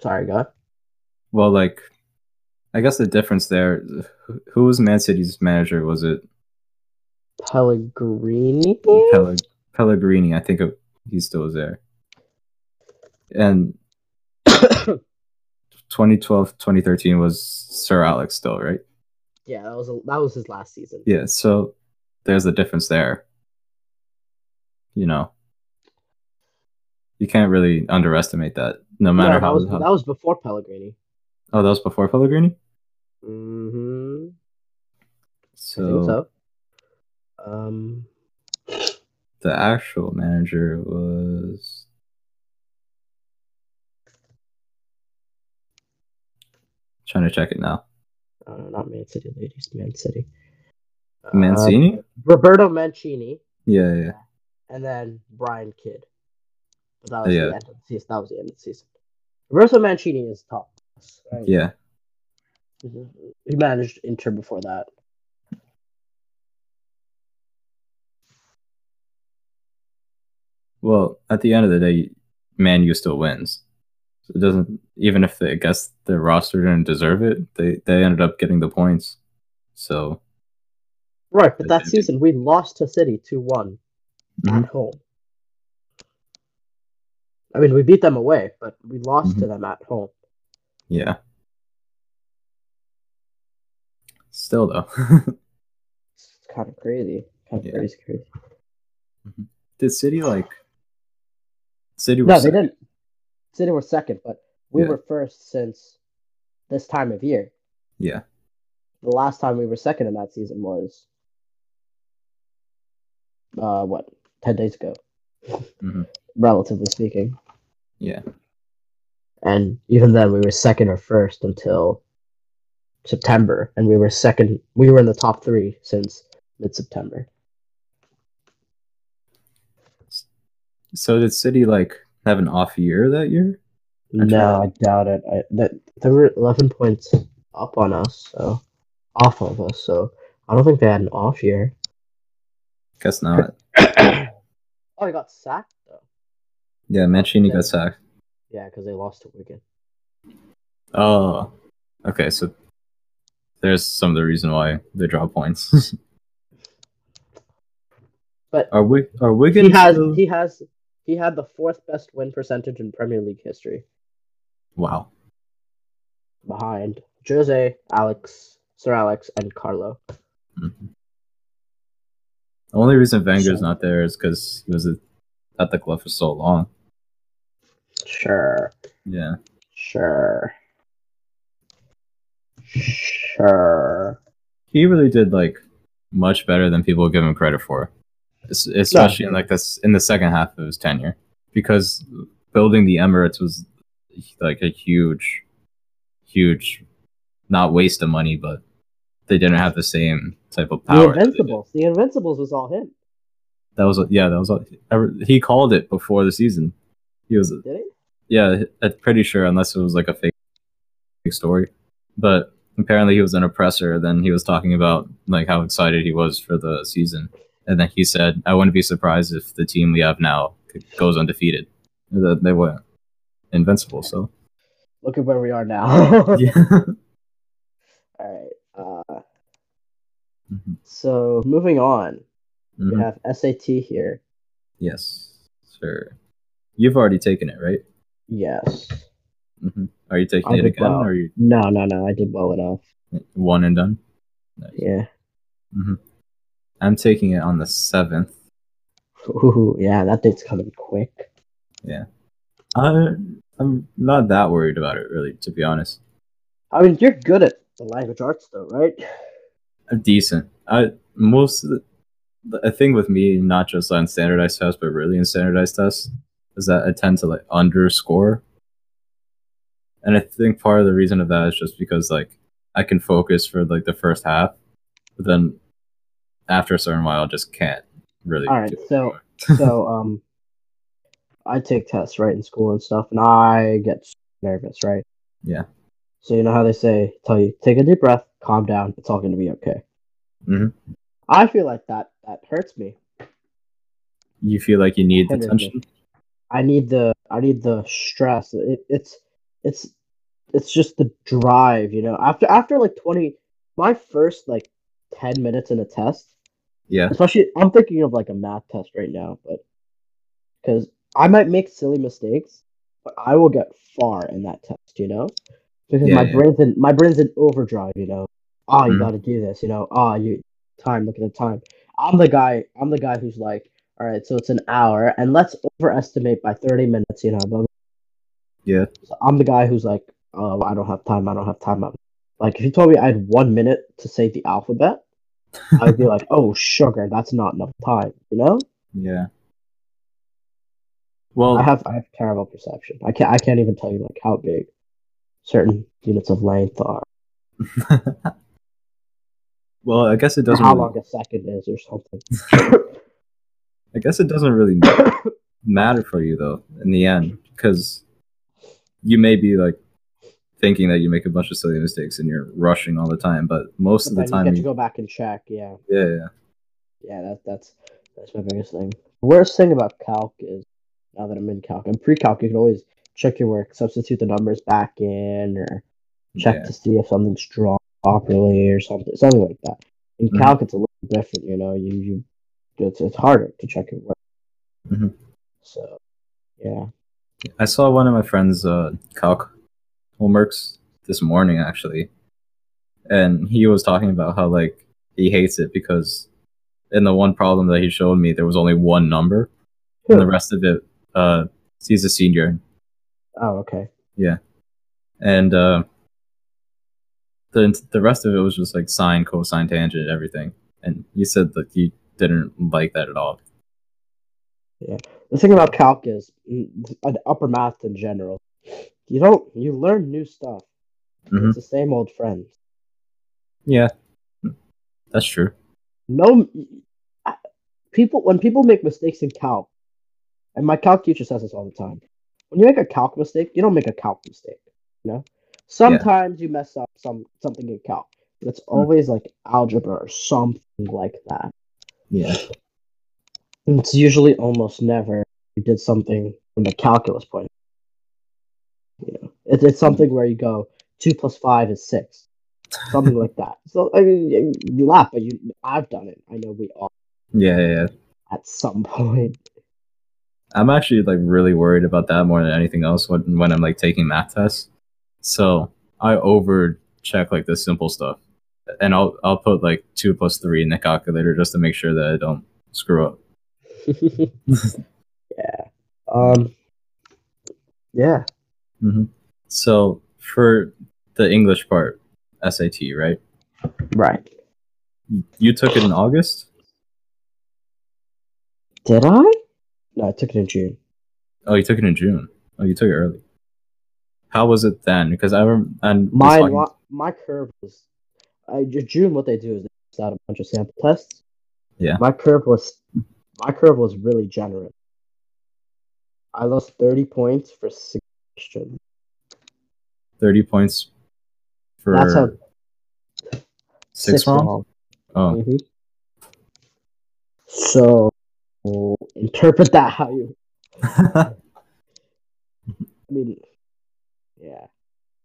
[SPEAKER 2] Sorry, God.
[SPEAKER 1] well, like, I guess the difference there. who- was Man City's manager? Was it
[SPEAKER 2] Pellegrini?
[SPEAKER 1] Pelle- Pellegrini? I think he still was there. And 2012, 2013 was Sir Alex still, right?
[SPEAKER 2] yeah, that was a, that was his last season.
[SPEAKER 1] Yeah. So there's a difference there. You know, you can't really underestimate that. No
[SPEAKER 2] No,
[SPEAKER 1] matter
[SPEAKER 2] that
[SPEAKER 1] how,
[SPEAKER 2] was
[SPEAKER 1] how-
[SPEAKER 2] that was before Pellegrini.
[SPEAKER 1] Oh, that was before Pellegrini.
[SPEAKER 2] Mm-hmm.
[SPEAKER 1] So,
[SPEAKER 2] I think so. Um,
[SPEAKER 1] the actual manager was trying to check it now.
[SPEAKER 2] uh, not Man City, ladies, Man City. Uh,
[SPEAKER 1] Mancini.
[SPEAKER 2] Roberto Mancini,
[SPEAKER 1] yeah, yeah.
[SPEAKER 2] and then Brian Kidd. But that was
[SPEAKER 1] Yeah.
[SPEAKER 2] the end of the season. That was the end of the season. Roberto Mancini is top. Right?
[SPEAKER 1] Yeah.
[SPEAKER 2] He managed Inter before that.
[SPEAKER 1] Well, at the end of the day, Man U still wins. So it doesn't even if they I guess their roster didn't deserve it, they they ended up getting the points. So
[SPEAKER 2] Right, but that season we lost to City 2 1
[SPEAKER 1] Mhm.
[SPEAKER 2] at home. I mean, we beat them away, but we lost to
[SPEAKER 1] Mhm.
[SPEAKER 2] them at home.
[SPEAKER 1] Yeah. Still though.
[SPEAKER 2] It's kind of crazy. Kind of
[SPEAKER 1] Yeah.
[SPEAKER 2] crazy, crazy.
[SPEAKER 1] Did City like City was
[SPEAKER 2] No, they
[SPEAKER 1] second.
[SPEAKER 2] didn't. City were second, but we
[SPEAKER 1] Yeah.
[SPEAKER 2] were first since this time of year.
[SPEAKER 1] Yeah.
[SPEAKER 2] The last time we were second in that season was, uh, what, 10 days ago,
[SPEAKER 1] mm-hmm.
[SPEAKER 2] relatively speaking.
[SPEAKER 1] Yeah.
[SPEAKER 2] And even then, we were second or first until September, and we were second. We were in the top three since mid September.
[SPEAKER 1] So did City like have an off year that year? I
[SPEAKER 2] No. I doubt it. I, that they were eleven points up on us, so off of us. So I don't think they had an off year.
[SPEAKER 1] Guess not.
[SPEAKER 2] oh, he got sacked though.
[SPEAKER 1] Yeah, Mancini got sacked.
[SPEAKER 2] Yeah, because they lost to Wigan.
[SPEAKER 1] Oh, okay. So there's some of the reason why they draw points.
[SPEAKER 2] But
[SPEAKER 1] are we? Are Wigan?
[SPEAKER 2] he has
[SPEAKER 1] still-
[SPEAKER 2] he has he had the fourth best win percentage in Premier League history,
[SPEAKER 1] Wow.
[SPEAKER 2] behind Jose, Alex, Sir Alex, and Carlo.
[SPEAKER 1] Mhm. The only reason Wenger's
[SPEAKER 2] So-
[SPEAKER 1] not there is because he was at the club for so long.
[SPEAKER 2] Sure,
[SPEAKER 1] Yeah.
[SPEAKER 2] sure, sure.
[SPEAKER 1] He really did like much better than people give him credit for, Es- especially in like this in the second half of his tenure, because building the Emirates was like a huge, huge, not waste of money, but they didn't have the same type of power. that they did.
[SPEAKER 2] Invincibles, the Invincibles was all him.
[SPEAKER 1] That was yeah, that was all, he called it before the season. He was
[SPEAKER 2] Did he?
[SPEAKER 1] yeah, I'm pretty sure unless it was like a fake, fake story. But apparently he was an oppressor. Then he was talking about like how excited he was for the season, and then he said, "I wouldn't be surprised if the team we have now goes undefeated." That They were invincible. So
[SPEAKER 2] Look at where we are now.
[SPEAKER 1] yeah.
[SPEAKER 2] all right. Uh,
[SPEAKER 1] Mhm.
[SPEAKER 2] so moving on, we
[SPEAKER 1] Mhm.
[SPEAKER 2] have SAT here.
[SPEAKER 1] Yes, sure. You've already taken it, right?
[SPEAKER 2] Yes.
[SPEAKER 1] hmm Are you taking
[SPEAKER 2] I
[SPEAKER 1] it again,
[SPEAKER 2] well.
[SPEAKER 1] or you
[SPEAKER 2] No, no, no. I did well enough.
[SPEAKER 1] one and done?
[SPEAKER 2] Yeah.
[SPEAKER 1] hmm I'm taking it on the seventh.
[SPEAKER 2] Ooh, yeah, that date's coming quick. Yeah.
[SPEAKER 1] I I'm not that worried about it, really, to be honest.
[SPEAKER 2] I mean, you're good at the language arts, though, right?
[SPEAKER 1] I'm decent. I most of the, the thing with me, not just on standardized tests, but really in standardized tests, is that I tend to like underscore. And I think part of the reason of that is just because like I can focus for like the first half, but then after a certain while, I just can't really.
[SPEAKER 2] All right, so- so, um, I take tests, right, in school and stuff, and I get nervous, right?
[SPEAKER 1] Yeah.
[SPEAKER 2] So you know how they say, tell you, take a deep breath, calm down, it's all going to be okay.
[SPEAKER 1] Mm-hmm.
[SPEAKER 2] I feel like that that hurts me.
[SPEAKER 1] you feel like you need
[SPEAKER 2] attention. Me. I need the I need the stress. It, it's it's it's just the drive, you know. After after like twenty, my first like ten minutes in a test,
[SPEAKER 1] Yeah.
[SPEAKER 2] especially I'm thinking of like a math test right now, but because I might make silly mistakes, but I will get far in that test, you know, because
[SPEAKER 1] Yeah,
[SPEAKER 2] my
[SPEAKER 1] yeah.
[SPEAKER 2] brain's in my brain's in overdrive, you know. Ah, you
[SPEAKER 1] Mhm.
[SPEAKER 2] got to do this, you know. Ah, you time. Look at the time. I'm the guy. I'm the guy who's like, all right, so it's an hour, and let's overestimate by thirty minutes, you know. Blah, blah.
[SPEAKER 1] Yeah.
[SPEAKER 2] So I'm the guy who's like, oh, I don't have time. I don't have time. I'm- Like if you told me I had one minute to say the alphabet, I'd be like, oh, sugar, that's not enough time, you know.
[SPEAKER 1] Yeah. Well,
[SPEAKER 2] I have I have terrible perception. I can't I can't even tell you like how big certain units of length are,
[SPEAKER 1] well, I guess it doesn't.
[SPEAKER 2] how
[SPEAKER 1] really-
[SPEAKER 2] long a second is, or something.
[SPEAKER 1] I guess it doesn't really matter for you though in the end because you may be like thinking that you make a bunch of silly mistakes and you're rushing all the time, but most
[SPEAKER 2] But
[SPEAKER 1] of the
[SPEAKER 2] then you
[SPEAKER 1] time,
[SPEAKER 2] get to
[SPEAKER 1] you,
[SPEAKER 2] go back and check. Yeah,
[SPEAKER 1] yeah, yeah,
[SPEAKER 2] yeah. That that's that's my biggest thing. The worst thing about calc is now that I'm in calc, and pre-calc, you can always check your work, substitute the numbers back in, or check
[SPEAKER 1] yeah.
[SPEAKER 2] to see if something's drawn properly or something, something like that. In
[SPEAKER 1] Mhm.
[SPEAKER 2] calc, it's a little different. You know, you you it's it's harder to check your work.
[SPEAKER 1] Mhm.
[SPEAKER 2] So, yeah.
[SPEAKER 1] I saw one of my friends' uh, calc homeworks this morning actually, and he was talking about how like he hates it because in the one problem that he showed me there was only one number, and the rest of it, uh, he's a senior
[SPEAKER 2] Oh, okay.
[SPEAKER 1] Yeah, and uh, the the rest of it was just like sine, cosine, tangent, everything. And you said that you didn't like that at all.
[SPEAKER 2] Yeah, the thing about calc is mm, uh, upper math in general. You don't you learn new stuff.
[SPEAKER 1] Mhm.
[SPEAKER 2] It's the same old friends.
[SPEAKER 1] Yeah, that's true.
[SPEAKER 2] No, people when people make mistakes in calc, and my calc teacher says this all the time. When you make a calc mistake, you don't make a calc mistake. You know, sometimes you mess up some something in calc, but it's always like algebra or something like that.
[SPEAKER 1] Yeah,
[SPEAKER 2] It's usually almost never you did something from the calculus point. You know, it's it's something where you go two plus five is six, something like that. So I mean, you laugh, but you I've done it. I know we all
[SPEAKER 1] yeah, yeah. yeah.
[SPEAKER 2] at some point.
[SPEAKER 1] I'm actually like really worried about that more than anything else when when I'm like taking math tests. So I over check like the simple stuff, and I'll I'll put like two plus three in the calculator just to make sure that I don't screw up.
[SPEAKER 2] yeah. Um. Yeah.
[SPEAKER 1] hmm So for the English part, SAT, right?
[SPEAKER 2] Right.
[SPEAKER 1] You took it in August.
[SPEAKER 2] Did I? No, I took it in June.
[SPEAKER 1] Oh, you took it in June. Oh, you took it early. How was it then? Because I remember. and was
[SPEAKER 2] Mine,
[SPEAKER 1] talking-
[SPEAKER 2] my curve was. I June. What they do is they test out a bunch of sample tests.
[SPEAKER 1] Yeah.
[SPEAKER 2] My curve was, my curve was really generous. I lost thirty points for six questions.
[SPEAKER 1] thirty points for
[SPEAKER 2] That's how
[SPEAKER 1] six, wrong. Oh,
[SPEAKER 2] Mhm. So interpret that how you. I mean, yeah.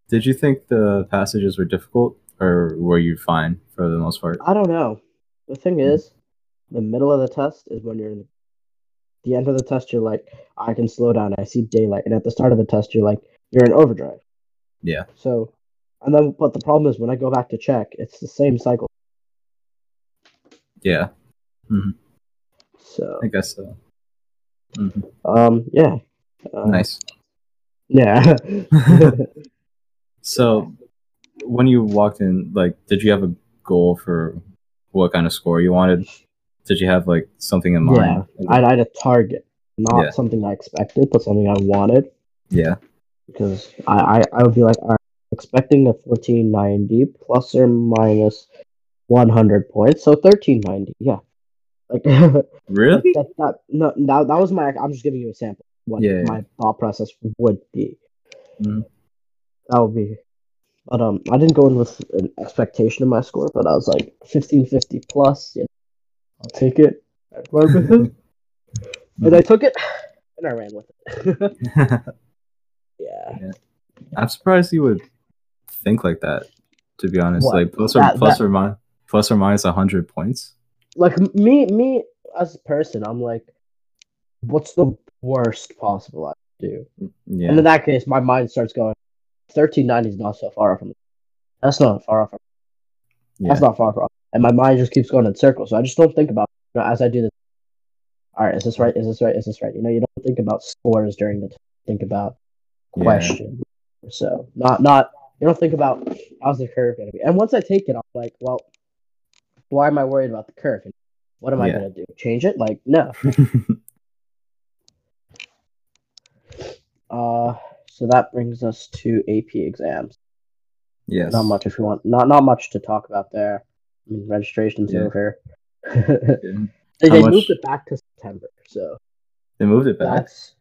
[SPEAKER 1] did you think the passages were difficult, or were you fine for the most part?
[SPEAKER 2] I don't know. The thing is, the middle of the test is when you're in the end of the test. You're like, I can slow down. I see daylight. And at the start of the test, you're like, you're in overdrive.
[SPEAKER 1] Yeah.
[SPEAKER 2] So, and then, but the problem is when I go back to check, it's the same cycle.
[SPEAKER 1] Yeah, Mm-hmm.
[SPEAKER 2] So,
[SPEAKER 1] I guess so. hmm
[SPEAKER 2] um, yeah. Uh,
[SPEAKER 1] Nice.
[SPEAKER 2] Yeah.
[SPEAKER 1] So, when you walked in, like, did you have a goal for what kind of score you wanted? Did you have like something in mind?
[SPEAKER 2] yeah. I, had a target, not
[SPEAKER 1] Yeah.
[SPEAKER 2] something I expected, but something I wanted.
[SPEAKER 1] yeah.
[SPEAKER 2] because I, I, I would be like, I'm expecting a 1490 plus or minus 100 points, so 1390. Yeah, like
[SPEAKER 1] Really?
[SPEAKER 2] that, that no that, that was my. I'm just giving you a sample. What
[SPEAKER 1] Yeah, yeah.
[SPEAKER 2] my thought process would be.
[SPEAKER 1] Mhm.
[SPEAKER 2] That would be. But um, I didn't go in with an expectation of my score, but I was like 1550 plus. You know, I'll take it. I run with it. and I took it, and I ran with it. yeah.
[SPEAKER 1] I'm surprised you would think like that. To be honest,
[SPEAKER 2] What?
[SPEAKER 1] like plus or
[SPEAKER 2] That-
[SPEAKER 1] plus
[SPEAKER 2] that-
[SPEAKER 1] or minus plus or minus hundred points.
[SPEAKER 2] like me me as a person i'm like what's the worst possible i could do
[SPEAKER 1] Yeah.
[SPEAKER 2] and in that case my mind starts going 1390 is not so far off from that's not far off from
[SPEAKER 1] yeah.
[SPEAKER 2] that's not far from and my mind just keeps going in circles so i just don't think about you know, as i do this all right is this right is this right is this right you know you don't think about scores during the t- think about
[SPEAKER 1] Yeah.
[SPEAKER 2] question so not not you don't think about how's the curve gonna be and once i take it i'm like well why am i worried about the curve And what am i gonna do change it like no Uh, so that brings us to AP exams.
[SPEAKER 1] yes.
[SPEAKER 2] Not much if you want. Not not much to talk about there. I mean, registration's
[SPEAKER 1] Yeah.
[SPEAKER 2] over.
[SPEAKER 1] Yeah.
[SPEAKER 2] they they
[SPEAKER 1] much-
[SPEAKER 2] moved it back to September, so
[SPEAKER 1] They moved it back.
[SPEAKER 2] that's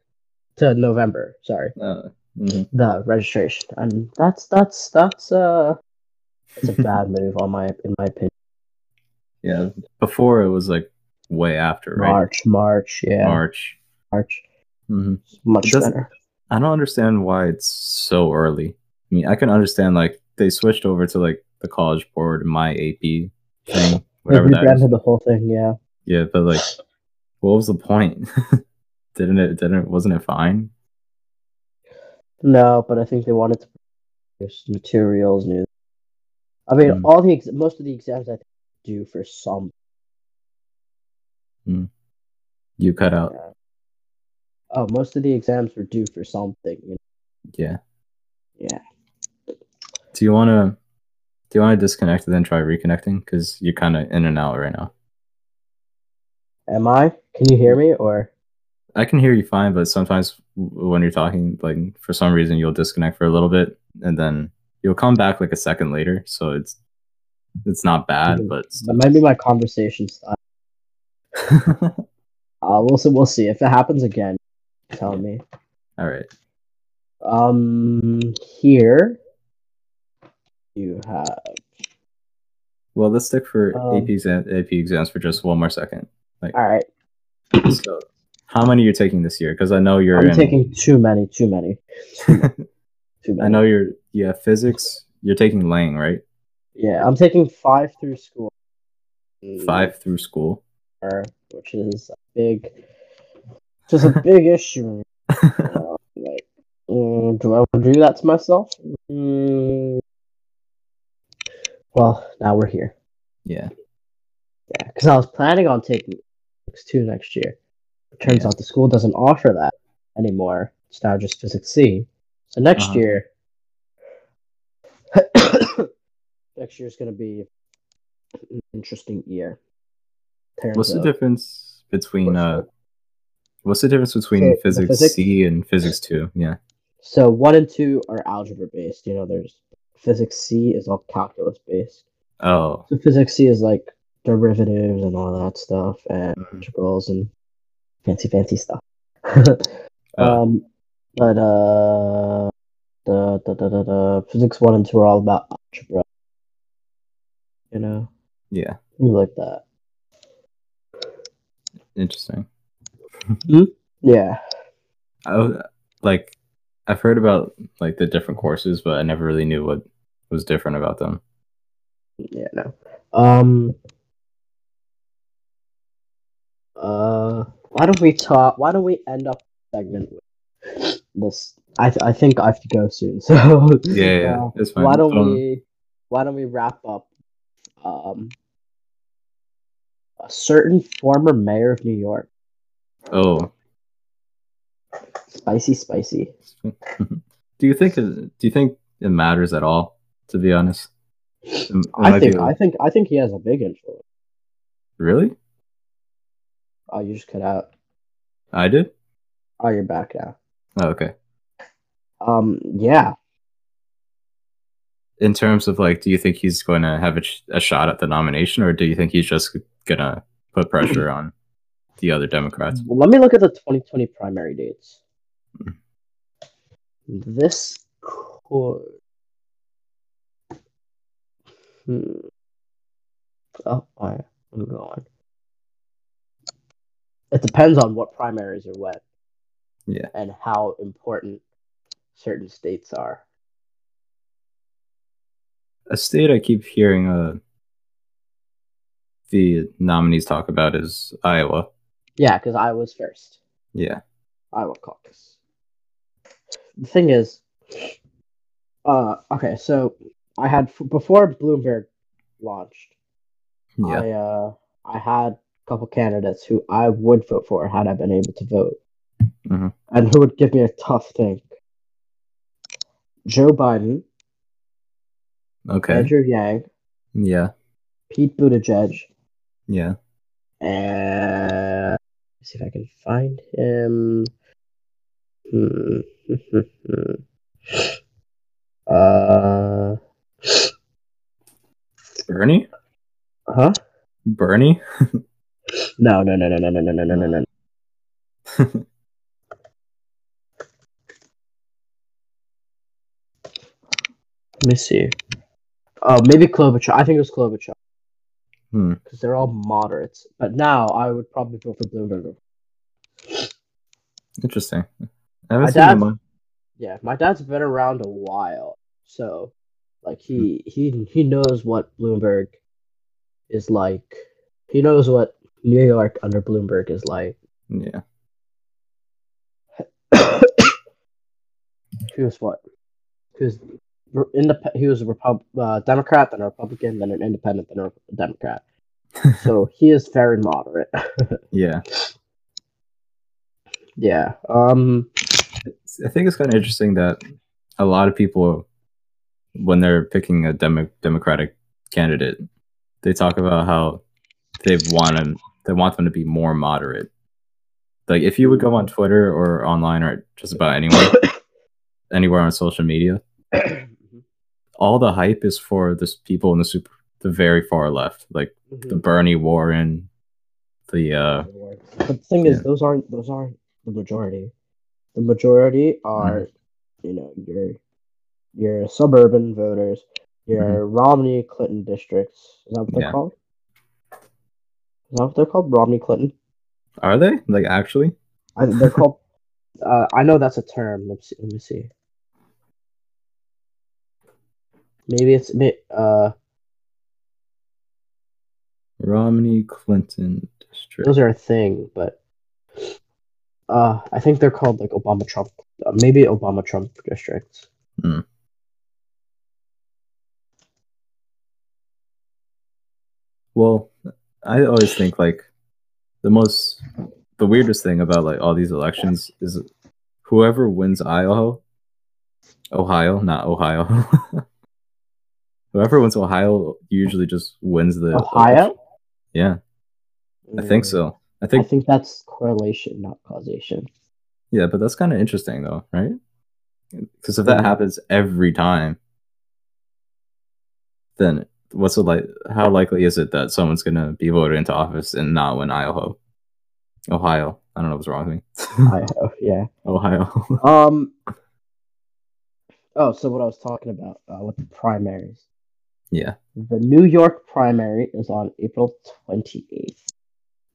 [SPEAKER 2] to November. Sorry,
[SPEAKER 1] Uh, mhm.
[SPEAKER 2] the registration, and that's that's that's uh, it's a bad move on my in my opinion.
[SPEAKER 1] Yeah. Before it was like way after, right?
[SPEAKER 2] March, March, yeah,
[SPEAKER 1] March.
[SPEAKER 2] March,
[SPEAKER 1] hmm
[SPEAKER 2] much better.
[SPEAKER 1] I don't understand why it's so early. I mean, I can understand like they switched over to like the college board, my AP thing, whatever that is.
[SPEAKER 2] rebranded the whole thing. Yeah,
[SPEAKER 1] Yeah, but like, what was the point? didn't it? Didn't it? Wasn't it fine?
[SPEAKER 2] no, but I think they wanted to produce materials new. I mean,
[SPEAKER 1] Mm.
[SPEAKER 2] all the ex- most of the exams I think do for some
[SPEAKER 1] You cut out.
[SPEAKER 2] Oh, most of the exams were due for something. You know?
[SPEAKER 1] Yeah.
[SPEAKER 2] Yeah.
[SPEAKER 1] Do you want to? Do you want to disconnect and then try reconnecting? Because you're kind of in and out right now.
[SPEAKER 2] Am I? Can you hear me? Or
[SPEAKER 1] I can hear you fine, but sometimes when you're talking, like for some reason, you'll disconnect for a little bit and then you'll come back like a second later. So it's it's not bad, but
[SPEAKER 2] That might be my conversation style. Uh, we'll see. We'll see if it happens again. Tell me.
[SPEAKER 1] all right.
[SPEAKER 2] Um, here you have.
[SPEAKER 1] Well, let's stick for
[SPEAKER 2] Um,
[SPEAKER 1] AP exam, AP exams for just one more second.
[SPEAKER 2] Like, All right,
[SPEAKER 1] So, how many you're taking this year? Because I know you're
[SPEAKER 2] I'm
[SPEAKER 1] in.
[SPEAKER 2] taking too many. Too many. Too many.
[SPEAKER 1] I know you're. Yeah, physics. You're taking Lang, right?
[SPEAKER 2] Yeah, I'm taking five through school.
[SPEAKER 1] Five through school.
[SPEAKER 2] Which is a big, just a big issue. Uh, like, mm, do I want to do that to myself? Mm, well, now we're here.
[SPEAKER 1] Yeah.
[SPEAKER 2] Yeah, because I was planning on taking physics two next year. It turns
[SPEAKER 1] Yeah.
[SPEAKER 2] out the school doesn't offer that anymore. It's now just physics C. So next
[SPEAKER 1] Uh-huh.
[SPEAKER 2] year, next year is going to be an interesting year.
[SPEAKER 1] What's the difference between uh? What's the difference between
[SPEAKER 2] the
[SPEAKER 1] physics,
[SPEAKER 2] physics-
[SPEAKER 1] C and physics two? Yeah.
[SPEAKER 2] So one and two are algebra based. You know, there's physics C is all calculus based.
[SPEAKER 1] Oh.
[SPEAKER 2] So physics C is like derivatives and all that stuff and
[SPEAKER 1] Mhm.
[SPEAKER 2] integrals and fancy fancy stuff.
[SPEAKER 1] Oh.
[SPEAKER 2] um, but uh, the the, the the the physics one and two are all about algebra. You know,
[SPEAKER 1] Yeah.
[SPEAKER 2] things like that.
[SPEAKER 1] Interesting.
[SPEAKER 2] Yeah.
[SPEAKER 1] I w- like. I've heard about like the different courses, but I never really knew what was different about them.
[SPEAKER 2] Yeah, no. Um. Uh, why don't we talk? Why don't we end up segment with this? I th- I think I have to go soon. So
[SPEAKER 1] Yeah, yeah,
[SPEAKER 2] uh,
[SPEAKER 1] it's fine.
[SPEAKER 2] why don't
[SPEAKER 1] Um,
[SPEAKER 2] we? Why don't we wrap up? Um, a certain former mayor of New York,
[SPEAKER 1] Oh.
[SPEAKER 2] spicy, spicy.
[SPEAKER 1] do you think it, do you think it matters at all? To be honest, It-
[SPEAKER 2] I
[SPEAKER 1] be
[SPEAKER 2] think
[SPEAKER 1] a-
[SPEAKER 2] I think I think he has a big influence.
[SPEAKER 1] really.
[SPEAKER 2] Oh, you just cut out.
[SPEAKER 1] I did.
[SPEAKER 2] Oh, you're back now.
[SPEAKER 1] Oh, okay.
[SPEAKER 2] Um, yeah.
[SPEAKER 1] In terms of like, do you think he's going to have a, sh- a shot at the nomination, or do you think he's just gonna put pressure on the other Democrats?
[SPEAKER 2] Well, let me look at the 2020 primary dates. This could. Hmm. Oh, I, I'm going. It depends on what primaries are when.
[SPEAKER 1] Yeah.
[SPEAKER 2] And how important certain states are.
[SPEAKER 1] A state I keep hearing uh, the nominees talk about is Iowa.
[SPEAKER 2] Yeah, because I was first.
[SPEAKER 1] Yeah.
[SPEAKER 2] Iowa caucus. The thing is, uh, okay, so I had before Bloomberg launched,
[SPEAKER 1] Yeah.
[SPEAKER 2] I uh, I had a couple candidates who I would vote for had I been able to vote,
[SPEAKER 1] Mhm.
[SPEAKER 2] and who would give me a tough think. Joe Biden,
[SPEAKER 1] Okay.
[SPEAKER 2] Andrew Yang,
[SPEAKER 1] Yeah.
[SPEAKER 2] Pete Buttigieg,
[SPEAKER 1] Yeah.
[SPEAKER 2] and see if I can find him. Hmm. uh.
[SPEAKER 1] Bernie.
[SPEAKER 2] Huh?
[SPEAKER 1] Bernie.
[SPEAKER 2] No, no, no, no, no, no, no, no, no, no, no. Let me see. Oh, maybe Klobuchar. I think it was Klobuchar.
[SPEAKER 1] Hmm.
[SPEAKER 2] because they're all moderates. But now I would probably vote for Bloomberg.
[SPEAKER 1] Interesting. I haven't
[SPEAKER 2] My
[SPEAKER 1] seen him
[SPEAKER 2] Yeah, my dad's been around a while, so like he hmm. he he knows what Bloomberg is like. He knows what New York under Bloomberg is like.
[SPEAKER 1] Yeah.
[SPEAKER 2] was what? Re- indep- He was a Repub- uh, Democrat, then a Republican, then an Independent, then a Democrat. so he is very moderate.
[SPEAKER 1] Yeah.
[SPEAKER 2] yeah. Um.
[SPEAKER 1] I think it's kind of interesting that a lot of people, when they're picking a demo- Democratic candidate, they talk about how they want them, they want them to be more moderate. Like if you would go on Twitter or online or just about anywhere, anywhere on social media, all the hype is for this people in the super the very far left, like the
[SPEAKER 2] Mhm.
[SPEAKER 1] Bernie Warren, the uh,
[SPEAKER 2] But the thing is, those aren't those aren't the majority. The majority
[SPEAKER 1] Mm-hmm.
[SPEAKER 2] are, you know, your your suburban voters, your Romney Clinton districts. Is that what they're
[SPEAKER 1] Mm-hmm. Yeah.
[SPEAKER 2] called? Is that what they're called? Romney Clinton.
[SPEAKER 1] are they like actually?
[SPEAKER 2] I, they're called. Uh, I know that's a term. Let's see. Let me see. Maybe it's uh.
[SPEAKER 1] Romney Clinton district.
[SPEAKER 2] those are a thing, but uh, I think they're called like Obama Trump, uh, maybe Obama Trump districts.
[SPEAKER 1] Well, I always think like the most the weirdest thing about like all these elections is whoever wins Iowa, Ohio, not Ohio. whoever wins Ohio usually just wins the
[SPEAKER 2] Ohio?
[SPEAKER 1] Yeah, I think
[SPEAKER 2] Mm,
[SPEAKER 1] so. I think
[SPEAKER 2] I
[SPEAKER 1] think
[SPEAKER 2] that's correlation, not causation.
[SPEAKER 1] yeah, but that's kind of interesting though, right? Because if that
[SPEAKER 2] Mhm.
[SPEAKER 1] happens every time, then what's it like? How likely is it that someone's gonna be voted into office and not win Iowa? Ohio. I don't know what's wrong with me.
[SPEAKER 2] Ohio, yeah.
[SPEAKER 1] Ohio.
[SPEAKER 2] Um. Oh, so what I was talking about uh, with the primaries.
[SPEAKER 1] Yeah.
[SPEAKER 2] The New York primary is on April 28th.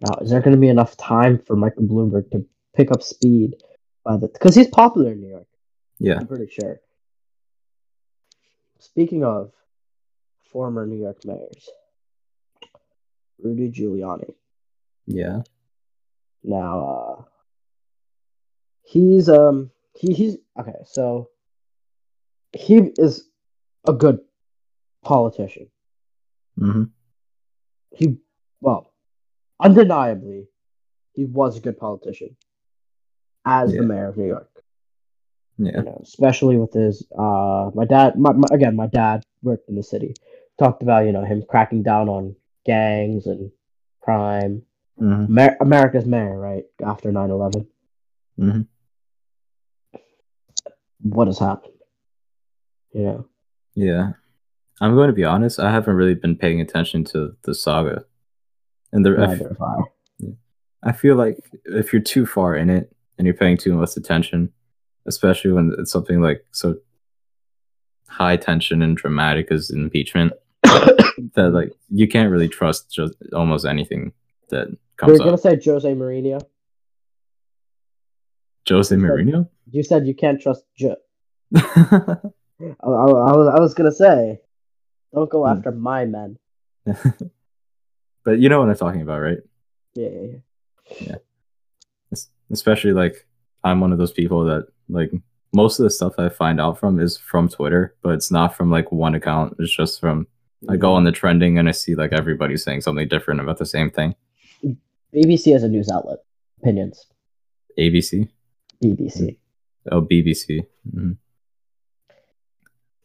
[SPEAKER 2] Now, is there going to be enough time for Michael Bloomberg to pick up speed by the because he's popular in New York?
[SPEAKER 1] Yeah.
[SPEAKER 2] I'm pretty sure. Speaking of former New York mayors, Rudy Giuliani.
[SPEAKER 1] Yeah.
[SPEAKER 2] Now, uh, he's um he, he's okay. So he is a good politician.
[SPEAKER 1] hmm
[SPEAKER 2] He well, undeniably, he was a good politician as
[SPEAKER 1] Yeah.
[SPEAKER 2] the mayor of New York.
[SPEAKER 1] Yeah.
[SPEAKER 2] you know, especially with his uh my dad my, my again my dad worked in the city talked about you know him cracking down on gangs and crime
[SPEAKER 1] hmm
[SPEAKER 2] Amer- america's mayor right after 9-11
[SPEAKER 1] hmm
[SPEAKER 2] what has happened you know
[SPEAKER 1] Yeah. I'm going to be honest. I haven't really been paying attention to the saga, and the I f-
[SPEAKER 2] neither I.
[SPEAKER 1] I feel like if you're too far in it and you're paying too much attention, especially when it's something like so high tension and dramatic as impeachment, that like you can't really trust just almost anything that comes.
[SPEAKER 2] You're gonna
[SPEAKER 1] up.
[SPEAKER 2] say Jose Mourinho.
[SPEAKER 1] Jose Mourinho.
[SPEAKER 2] You said you can't trust Jo. I, I, I was I was gonna say, don't go
[SPEAKER 1] Hmm.
[SPEAKER 2] after my men.
[SPEAKER 1] but you know what I'm talking about, right?
[SPEAKER 2] Yeah, yeah, yeah.
[SPEAKER 1] Es- especially like I'm one of those people that like most of the stuff I find out from is from Twitter, but it's not from like one account. It's just from I go on the trending and I see like everybody saying something different about the same thing.
[SPEAKER 2] BBC as a news outlet. Opinions.
[SPEAKER 1] ABC,
[SPEAKER 2] BBC.
[SPEAKER 1] oh BBC. Mhm.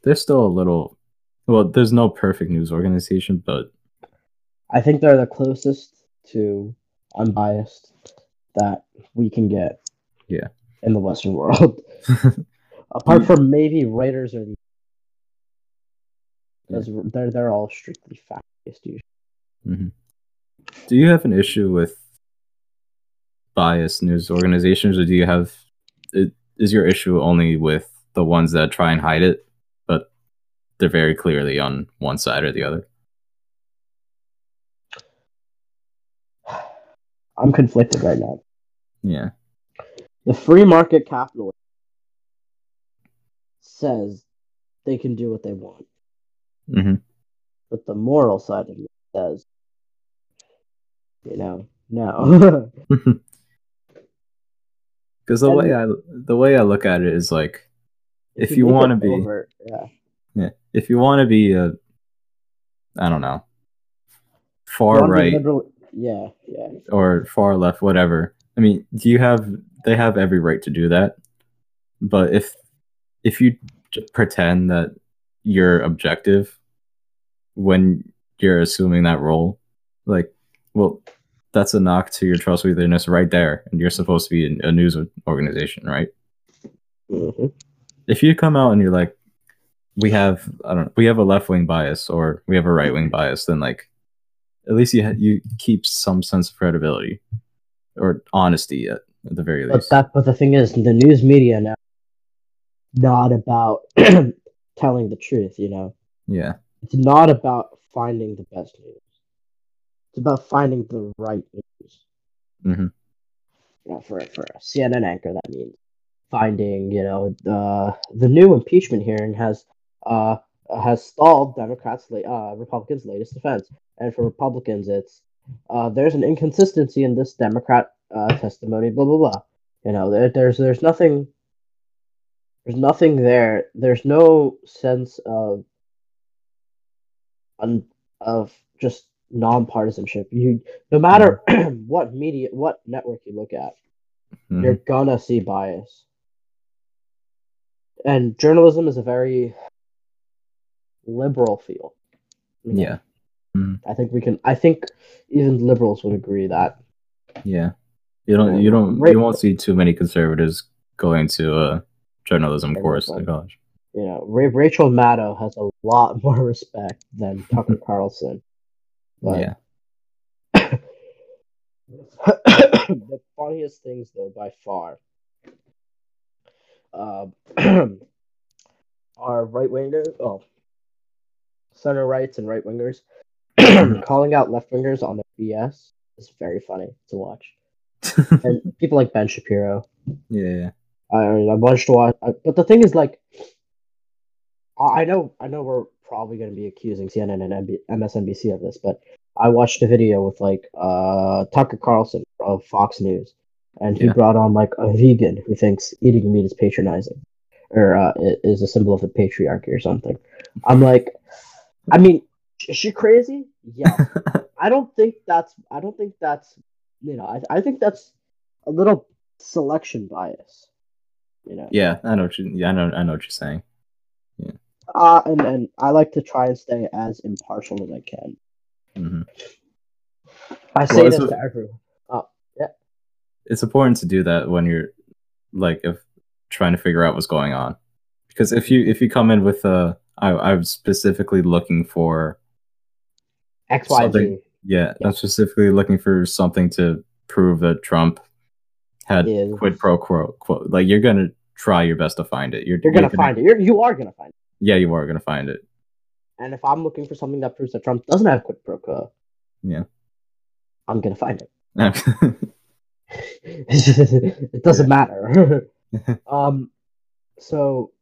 [SPEAKER 1] There's still a little. Well, there's no perfect news organization, but
[SPEAKER 2] I think they're the closest to unbiased that we can get.
[SPEAKER 1] Yeah.
[SPEAKER 2] In the Western world, apart from maybe Reuters or the, because they're they're all strictly fact based usually.
[SPEAKER 1] Mhm. do you have an issue with biased news organizations, or do you have? It, is your issue only with the ones that try and hide it, they're very clearly on one side or the other?
[SPEAKER 2] I'm conflicted right now.
[SPEAKER 1] Yeah.
[SPEAKER 2] The free market capitalist says they can do what they want,
[SPEAKER 1] hmm
[SPEAKER 2] but the moral side of me says, you know, no.
[SPEAKER 1] Because the
[SPEAKER 2] And-
[SPEAKER 1] way I the way I look at it is like, if you
[SPEAKER 2] make
[SPEAKER 1] want to be,
[SPEAKER 2] overt, yeah.
[SPEAKER 1] Yeah, if you want to be a, I don't know, far right
[SPEAKER 2] liberal- yeah, yeah.
[SPEAKER 1] or far left, whatever. I mean, do you have? They have every right to do that, but if if you pretend that you're objective when you're assuming that role, like, well, that's a knock to your trustworthiness right there, and you're supposed to be a news organization, right?
[SPEAKER 2] hmm
[SPEAKER 1] if you come out and you're like, we have I don't know, we have a left wing bias or we have a right wing bias, then like at least you ha- you keep some sense of credibility or honesty at, at the very
[SPEAKER 2] But
[SPEAKER 1] least.
[SPEAKER 2] that, but the thing is, the news media now not about telling the truth. You know,
[SPEAKER 1] yeah,
[SPEAKER 2] it's not about finding the best news. It's about finding the right news. Mm-hmm. Know, for for a CNN anchor, that means finding. You know, the the new impeachment hearing has uh has stalled Democrats' uh Republicans' latest defense, and for Republicans, it's uh there's an inconsistency in this Democrat uh testimony. Blah blah blah. You know, there, there's there's nothing. There's nothing there. There's no sense of un, of just nonpartisanship. You no matter what media, what network you look at,
[SPEAKER 1] Mhm.
[SPEAKER 2] you're gonna see bias. And journalism is a very liberal feel. You know,
[SPEAKER 1] yeah,
[SPEAKER 2] I think we can. I think even liberals would agree that.
[SPEAKER 1] yeah. You don't you don't you won't see too many conservatives going to a journalism course at college.
[SPEAKER 2] You know, Ra- Rachel Maddow has a lot more respect than Tucker Carlson. But
[SPEAKER 1] yeah,
[SPEAKER 2] the funniest things, though, by far, uh, are right wingers, oh, center rights and right wingers calling out left wingers on their BS is very funny to watch. And people like Ben Shapiro,
[SPEAKER 1] yeah.
[SPEAKER 2] I, I watched to watch, I, but the thing is, like, I I know, I know, we're probably going to be accusing CNN and MB, MSNBC of this, but I watched a video with like uh Tucker Carlson of Fox News, and he
[SPEAKER 1] Yeah.
[SPEAKER 2] brought on like a vegan who thinks eating meat is patronizing, or uh, is a symbol of the patriarchy or something. I'm like, I mean, is she crazy? Yeah. I don't think that's. I don't think that's. You know, I I think that's a little selection bias. You know.
[SPEAKER 1] yeah, I know what you yeah, I know I know what you're saying. Yeah.
[SPEAKER 2] Uh, and and I like to try and stay as impartial as I can.
[SPEAKER 1] hmm
[SPEAKER 2] I say
[SPEAKER 1] Well,
[SPEAKER 2] this to everyone. Yeah.
[SPEAKER 1] It's important to do that when you're like if trying to figure out what's going on because if you if you come in with a I, i'm specifically looking for
[SPEAKER 2] X Y Z.
[SPEAKER 1] Yeah,
[SPEAKER 2] Yeah.
[SPEAKER 1] i'm specifically looking for something to prove that trump had
[SPEAKER 2] Is-
[SPEAKER 1] quid pro quo, quo like you're gonna try your best to find it you're,
[SPEAKER 2] You're gonna find it. You're you are gonna find it.
[SPEAKER 1] yeah you are gonna find it
[SPEAKER 2] And if I'm looking for something that proves that Trump doesn't have quid pro quo,
[SPEAKER 1] Yeah.
[SPEAKER 2] I'm gonna find it. it doesn't matter. um, so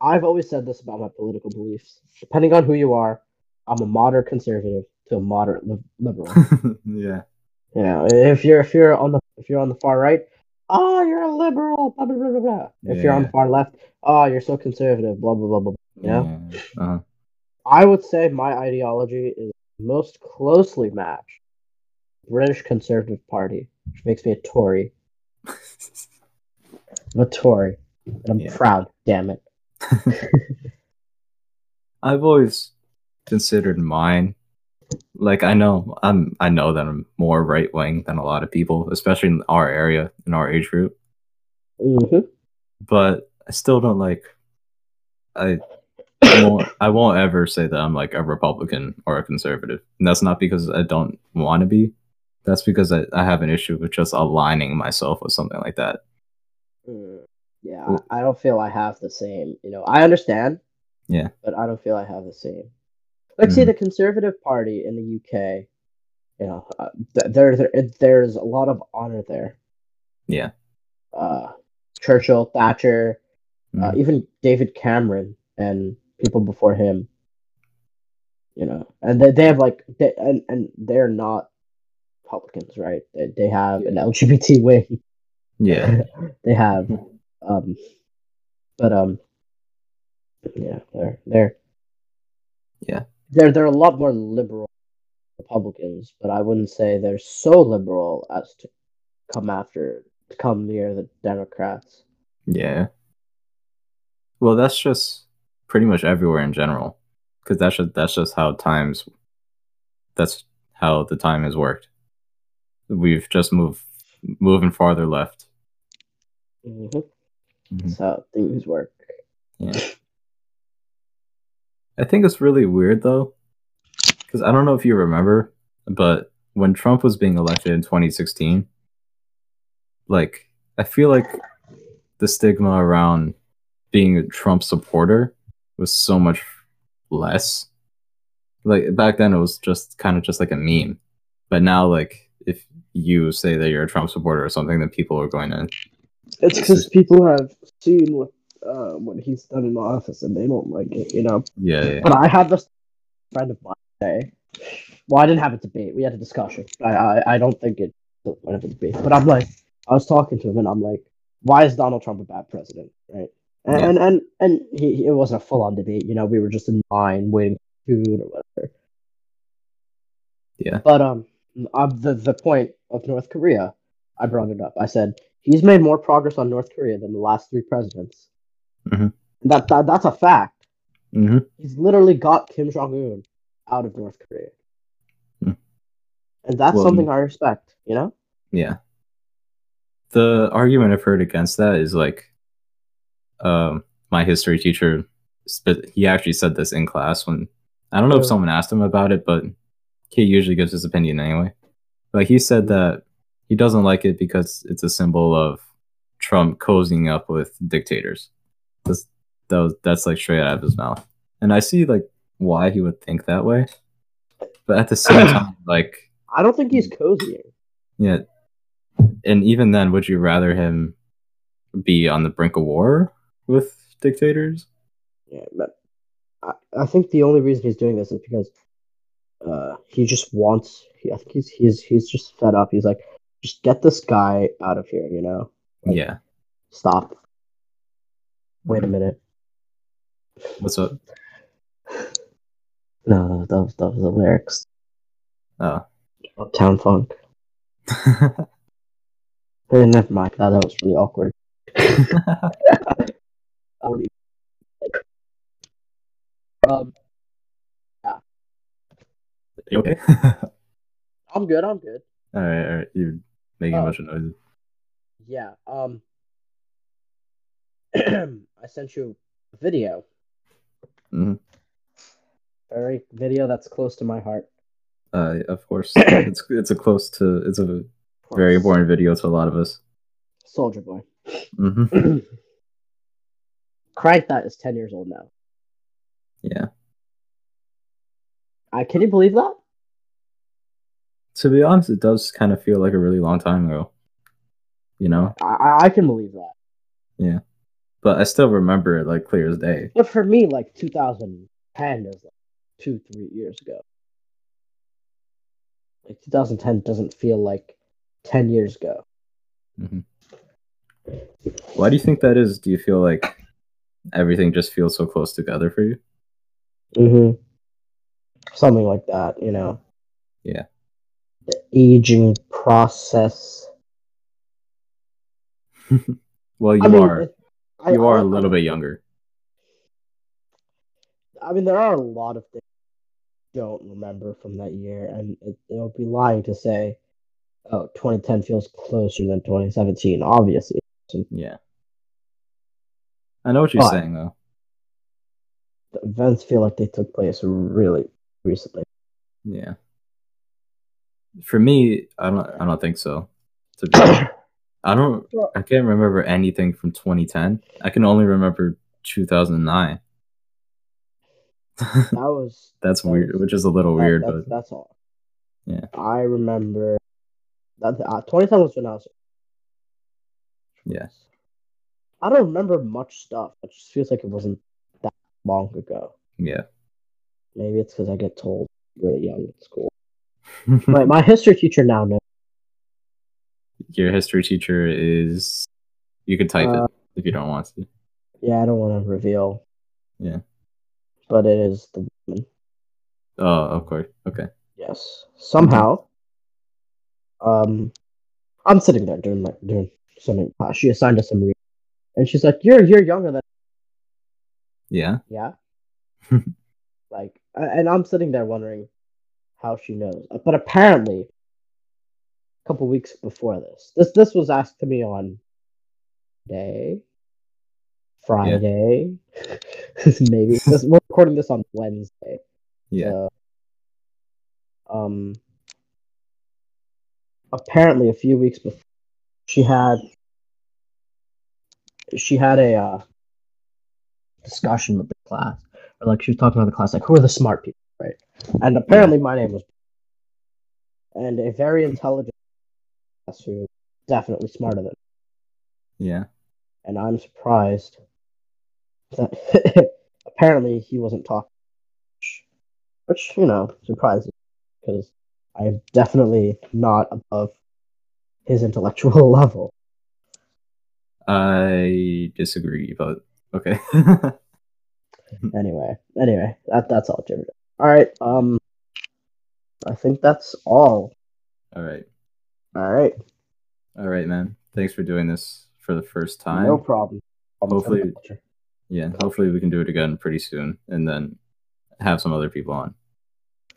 [SPEAKER 2] I've always said this about my political beliefs. Depending on who you are, I'm a moderate conservative to a moderate li- liberal.
[SPEAKER 1] yeah
[SPEAKER 2] You know, if you're if you're on the if you're on the far right, oh, you're a liberal. Blah blah blah blah. blah. If you're on the far left, oh, you're so conservative. Blah blah blah blah. You know,
[SPEAKER 1] yeah uh-huh.
[SPEAKER 2] I would say my ideology is most closely matched British Conservative Party, which makes me a Tory. I'm a Tory, and I'm
[SPEAKER 1] Yeah.
[SPEAKER 2] proud. Damn it.
[SPEAKER 1] I've always considered mine. Like I know I'm I know that I'm more right wing than a lot of people, especially in our area, in our age group.
[SPEAKER 2] hmm
[SPEAKER 1] But I still don't like I I won't I won't ever say that I'm like a Republican or a conservative. And that's not because I don't want to be. That's because I, I have an issue with just aligning myself with something like that.
[SPEAKER 2] Mm, yeah. I I don't feel I have the same. You know, I understand.
[SPEAKER 1] Yeah.
[SPEAKER 2] But I don't feel I have the same. Like, see,
[SPEAKER 1] Mhm.
[SPEAKER 2] the Conservative Party in the UK, you know, uh, th- there, there there's a lot of honor there.
[SPEAKER 1] Yeah.
[SPEAKER 2] Uh, Churchill, Thatcher, uh,
[SPEAKER 1] Mhm.
[SPEAKER 2] even David Cameron and people before him. You know, and they, they have like they, and and they're not Republicans, right? They they have an LGBT wing.
[SPEAKER 1] Yeah.
[SPEAKER 2] they have um but um yeah they're they're
[SPEAKER 1] Yeah.
[SPEAKER 2] they're they're a lot more liberal republicans but i wouldn't say they're so liberal as to come after to come near the democrats
[SPEAKER 1] Yeah. Well, that's just pretty much everywhere in general, because that's just that's just how times. That's how the time has worked. We've just moved moving farther left.
[SPEAKER 2] mm-hmm.
[SPEAKER 1] Mhm.
[SPEAKER 2] that's how things work
[SPEAKER 1] Yeah. I think it's really weird though, because I don't know if you remember, but when Trump was being elected in 2016, like I feel like the stigma around being a Trump supporter was so much less. Like back then, it was just kind of just like a meme, but now, like if you say that you're a Trump supporter or something, then people are going to.
[SPEAKER 2] It's because people have seen what uh, what he's done in office and they don't like it, you know.
[SPEAKER 1] Yeah, yeah.
[SPEAKER 2] But I had this friend of mine say, well, I didn't have a debate. We had a discussion. I I, I don't think it went a debate, but I'm like, I was talking to him and I'm like, why is Donald Trump a bad president, right? And
[SPEAKER 1] Yeah.
[SPEAKER 2] and and, and he, he- it wasn't a full on debate. You know, we were just in line waiting for food or whatever.
[SPEAKER 1] Yeah.
[SPEAKER 2] But um, of the the point of North Korea, I brought it up. I said he's made more progress on North Korea than the last three presidents.
[SPEAKER 1] Mhm.
[SPEAKER 2] That, that that's a fact.
[SPEAKER 1] hmm
[SPEAKER 2] He's literally got Kim Jong Un out of North Korea,
[SPEAKER 1] Hmm.
[SPEAKER 2] and that's
[SPEAKER 1] Well,
[SPEAKER 2] something I respect. You know.
[SPEAKER 1] Yeah. The argument I've heard against that is like, um, my history teacher, he actually said this in class when I don't know if someone asked him about it, but he usually gives his opinion anyway. Like he said that he doesn't like it because it's a symbol of Trump cozying up with dictators. That's that was, that's like straight out of his mouth, and I see like why he would think that way, but at the same time, like
[SPEAKER 2] I don't think he's cozying.
[SPEAKER 1] yeah. And even then, would you rather him be on the brink of war with dictators?
[SPEAKER 2] Yeah, but I, I think the only reason he's doing this is because uh, he just wants. He, I think he's he's he's just fed up. He's like, just get this guy out of here. You know, Like-
[SPEAKER 1] Yeah.
[SPEAKER 2] stop. Wait a minute.
[SPEAKER 1] What's up?
[SPEAKER 2] No, that was that was the lyrics.
[SPEAKER 1] Oh.
[SPEAKER 2] Uptown Funk. Eh, never mind. That, that was really awkward. I don't even- Um,
[SPEAKER 1] you okay?
[SPEAKER 2] I'm good. I'm good.
[SPEAKER 1] all right, all right. You're making a
[SPEAKER 2] Oh.
[SPEAKER 1] bunch of noises.
[SPEAKER 2] Yeah. Um. I sent you a video.
[SPEAKER 1] Mhm.
[SPEAKER 2] Very video that's close to my heart.
[SPEAKER 1] Uh, of course, it's it's a close to it's a very important video to a lot of us.
[SPEAKER 2] Soldier Boy.
[SPEAKER 1] Mm-hmm.
[SPEAKER 2] Crank that is ten years old now.
[SPEAKER 1] Yeah.
[SPEAKER 2] I can you believe that?
[SPEAKER 1] To be honest, it does kind of feel like a really long time ago. You know,
[SPEAKER 2] I I- can believe that.
[SPEAKER 1] Yeah, but I still remember it like clear as day.
[SPEAKER 2] But for me, like 2010 is like two, three years ago. Like 2010 doesn't feel like 10 years ago.
[SPEAKER 1] Mm-hmm. Why do you think that is? Do you feel like everything just feels so close together for you?
[SPEAKER 2] Mm-hmm. Something like that, you know.
[SPEAKER 1] Yeah.
[SPEAKER 2] The aging process.
[SPEAKER 1] well, you
[SPEAKER 2] I mean,
[SPEAKER 1] are
[SPEAKER 2] it- I-
[SPEAKER 1] you are
[SPEAKER 2] I-
[SPEAKER 1] a little bit younger.
[SPEAKER 2] I mean, there are a lot of things I don't remember from that year, and it, it would be lying to say, oh, 2010 feels closer than 2017. Obviously,
[SPEAKER 1] Yeah. I know what you're
[SPEAKER 2] But-
[SPEAKER 1] saying though.
[SPEAKER 2] the events feel like they took place really recently.
[SPEAKER 1] Yeah. For me, I don't I don't think so. To be. I don't I can't remember anything from 2010. I can only remember 2009.
[SPEAKER 2] That was
[SPEAKER 1] That's
[SPEAKER 2] That
[SPEAKER 1] weird,
[SPEAKER 2] was-
[SPEAKER 1] which is a little
[SPEAKER 2] that-
[SPEAKER 1] weird,
[SPEAKER 2] that's,
[SPEAKER 1] but
[SPEAKER 2] that's all.
[SPEAKER 1] Yeah.
[SPEAKER 2] I remember that uh, 2010 was when I was.
[SPEAKER 1] Yeah.
[SPEAKER 2] I don't remember much stuff. It just feels like it wasn't that long ago.
[SPEAKER 1] yeah.
[SPEAKER 2] Maybe it's because I get told really young at school. my, my history teacher now knows.
[SPEAKER 1] Your history teacher is you could type
[SPEAKER 2] Uh,
[SPEAKER 1] it if you don't want to.
[SPEAKER 2] Yeah, I don't want to reveal.
[SPEAKER 1] Yeah.
[SPEAKER 2] But it is the woman.
[SPEAKER 1] Oh, of course. Okay.
[SPEAKER 2] Yes. Somehow. Um, I'm sitting there doing like doing something. She assigned us some reading, and she's like, "You're you're younger than
[SPEAKER 1] Yeah.
[SPEAKER 2] yeah." like, and I'm sitting there wondering how she knows. But apparently, a couple weeks before this, this this was asked to me on day Friday. Maybe this, we're recording this on Wednesday.
[SPEAKER 1] Yeah.
[SPEAKER 2] So, um. Apparently, a few weeks before, she had she had a uh, discussion with the class, or like she was talking about the class, like who are the smart people, right? And apparently, my name was, and a very intelligent who definitely smarter than, Me.
[SPEAKER 1] Yeah.
[SPEAKER 2] and I'm surprised that apparently he wasn't talking, which you know surprises because I'm definitely not above his intellectual level.
[SPEAKER 1] I disagree, but okay.
[SPEAKER 2] anyway, anyway, that that's all, Jimmy. All right, um, I think that's all.
[SPEAKER 1] All right.
[SPEAKER 2] All right,
[SPEAKER 1] All right, man. Thanks for doing this for the first time.
[SPEAKER 2] no problem.
[SPEAKER 1] Hopefully- Yeah, hopefully we can do it again pretty soon, and then have some other people on.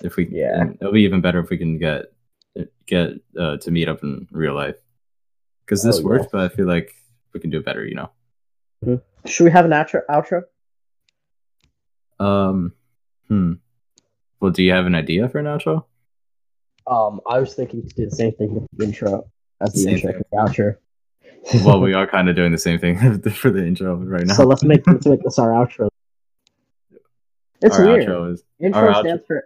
[SPEAKER 1] If we,
[SPEAKER 2] Yeah.
[SPEAKER 1] it'll be even better if we can get get uh, to meet up in real life. Because this
[SPEAKER 2] Oh,
[SPEAKER 1] worked, but I feel like we can do it better. You know.
[SPEAKER 2] Should we have an outro? Outro?
[SPEAKER 1] Um. Hmm. Well, do you have an idea for an outro?
[SPEAKER 2] Um, I was thinking to do the same thing with the intro as the
[SPEAKER 1] Same
[SPEAKER 2] intro
[SPEAKER 1] thing.
[SPEAKER 2] for the outro.
[SPEAKER 1] well, we are kind of doing the same thing for the intro right now.
[SPEAKER 2] so let's make let's make this our outro. It's
[SPEAKER 1] our
[SPEAKER 2] weird.
[SPEAKER 1] outro is
[SPEAKER 2] Intro
[SPEAKER 1] our outro-
[SPEAKER 2] stands for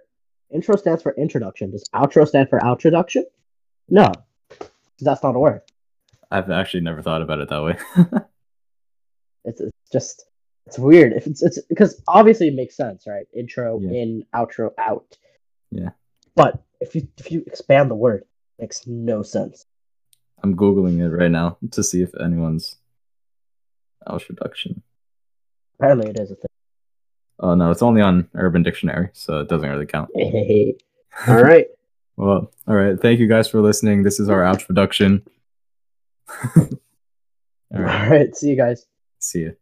[SPEAKER 2] intro stands for introduction. Does outro stand for outroduction? No, that's not a word.
[SPEAKER 1] I've actually never thought about it that way.
[SPEAKER 2] It's, it's just it's weird. If it's it's because obviously it makes sense, right? Intro
[SPEAKER 1] Yeah.
[SPEAKER 2] in, outro out.
[SPEAKER 1] Yeah.
[SPEAKER 2] But if you if you expand the word, it makes no sense.
[SPEAKER 1] I'm googling it right now to see if anyone's introduction.
[SPEAKER 2] Apparently, it is a thing.
[SPEAKER 1] Oh no, it's only on Urban Dictionary, so it doesn't really count.
[SPEAKER 2] All right.
[SPEAKER 1] Well, all right. Thank you guys for listening. This is our introduction. all
[SPEAKER 2] All
[SPEAKER 1] right.
[SPEAKER 2] right. See you guys.
[SPEAKER 1] See you.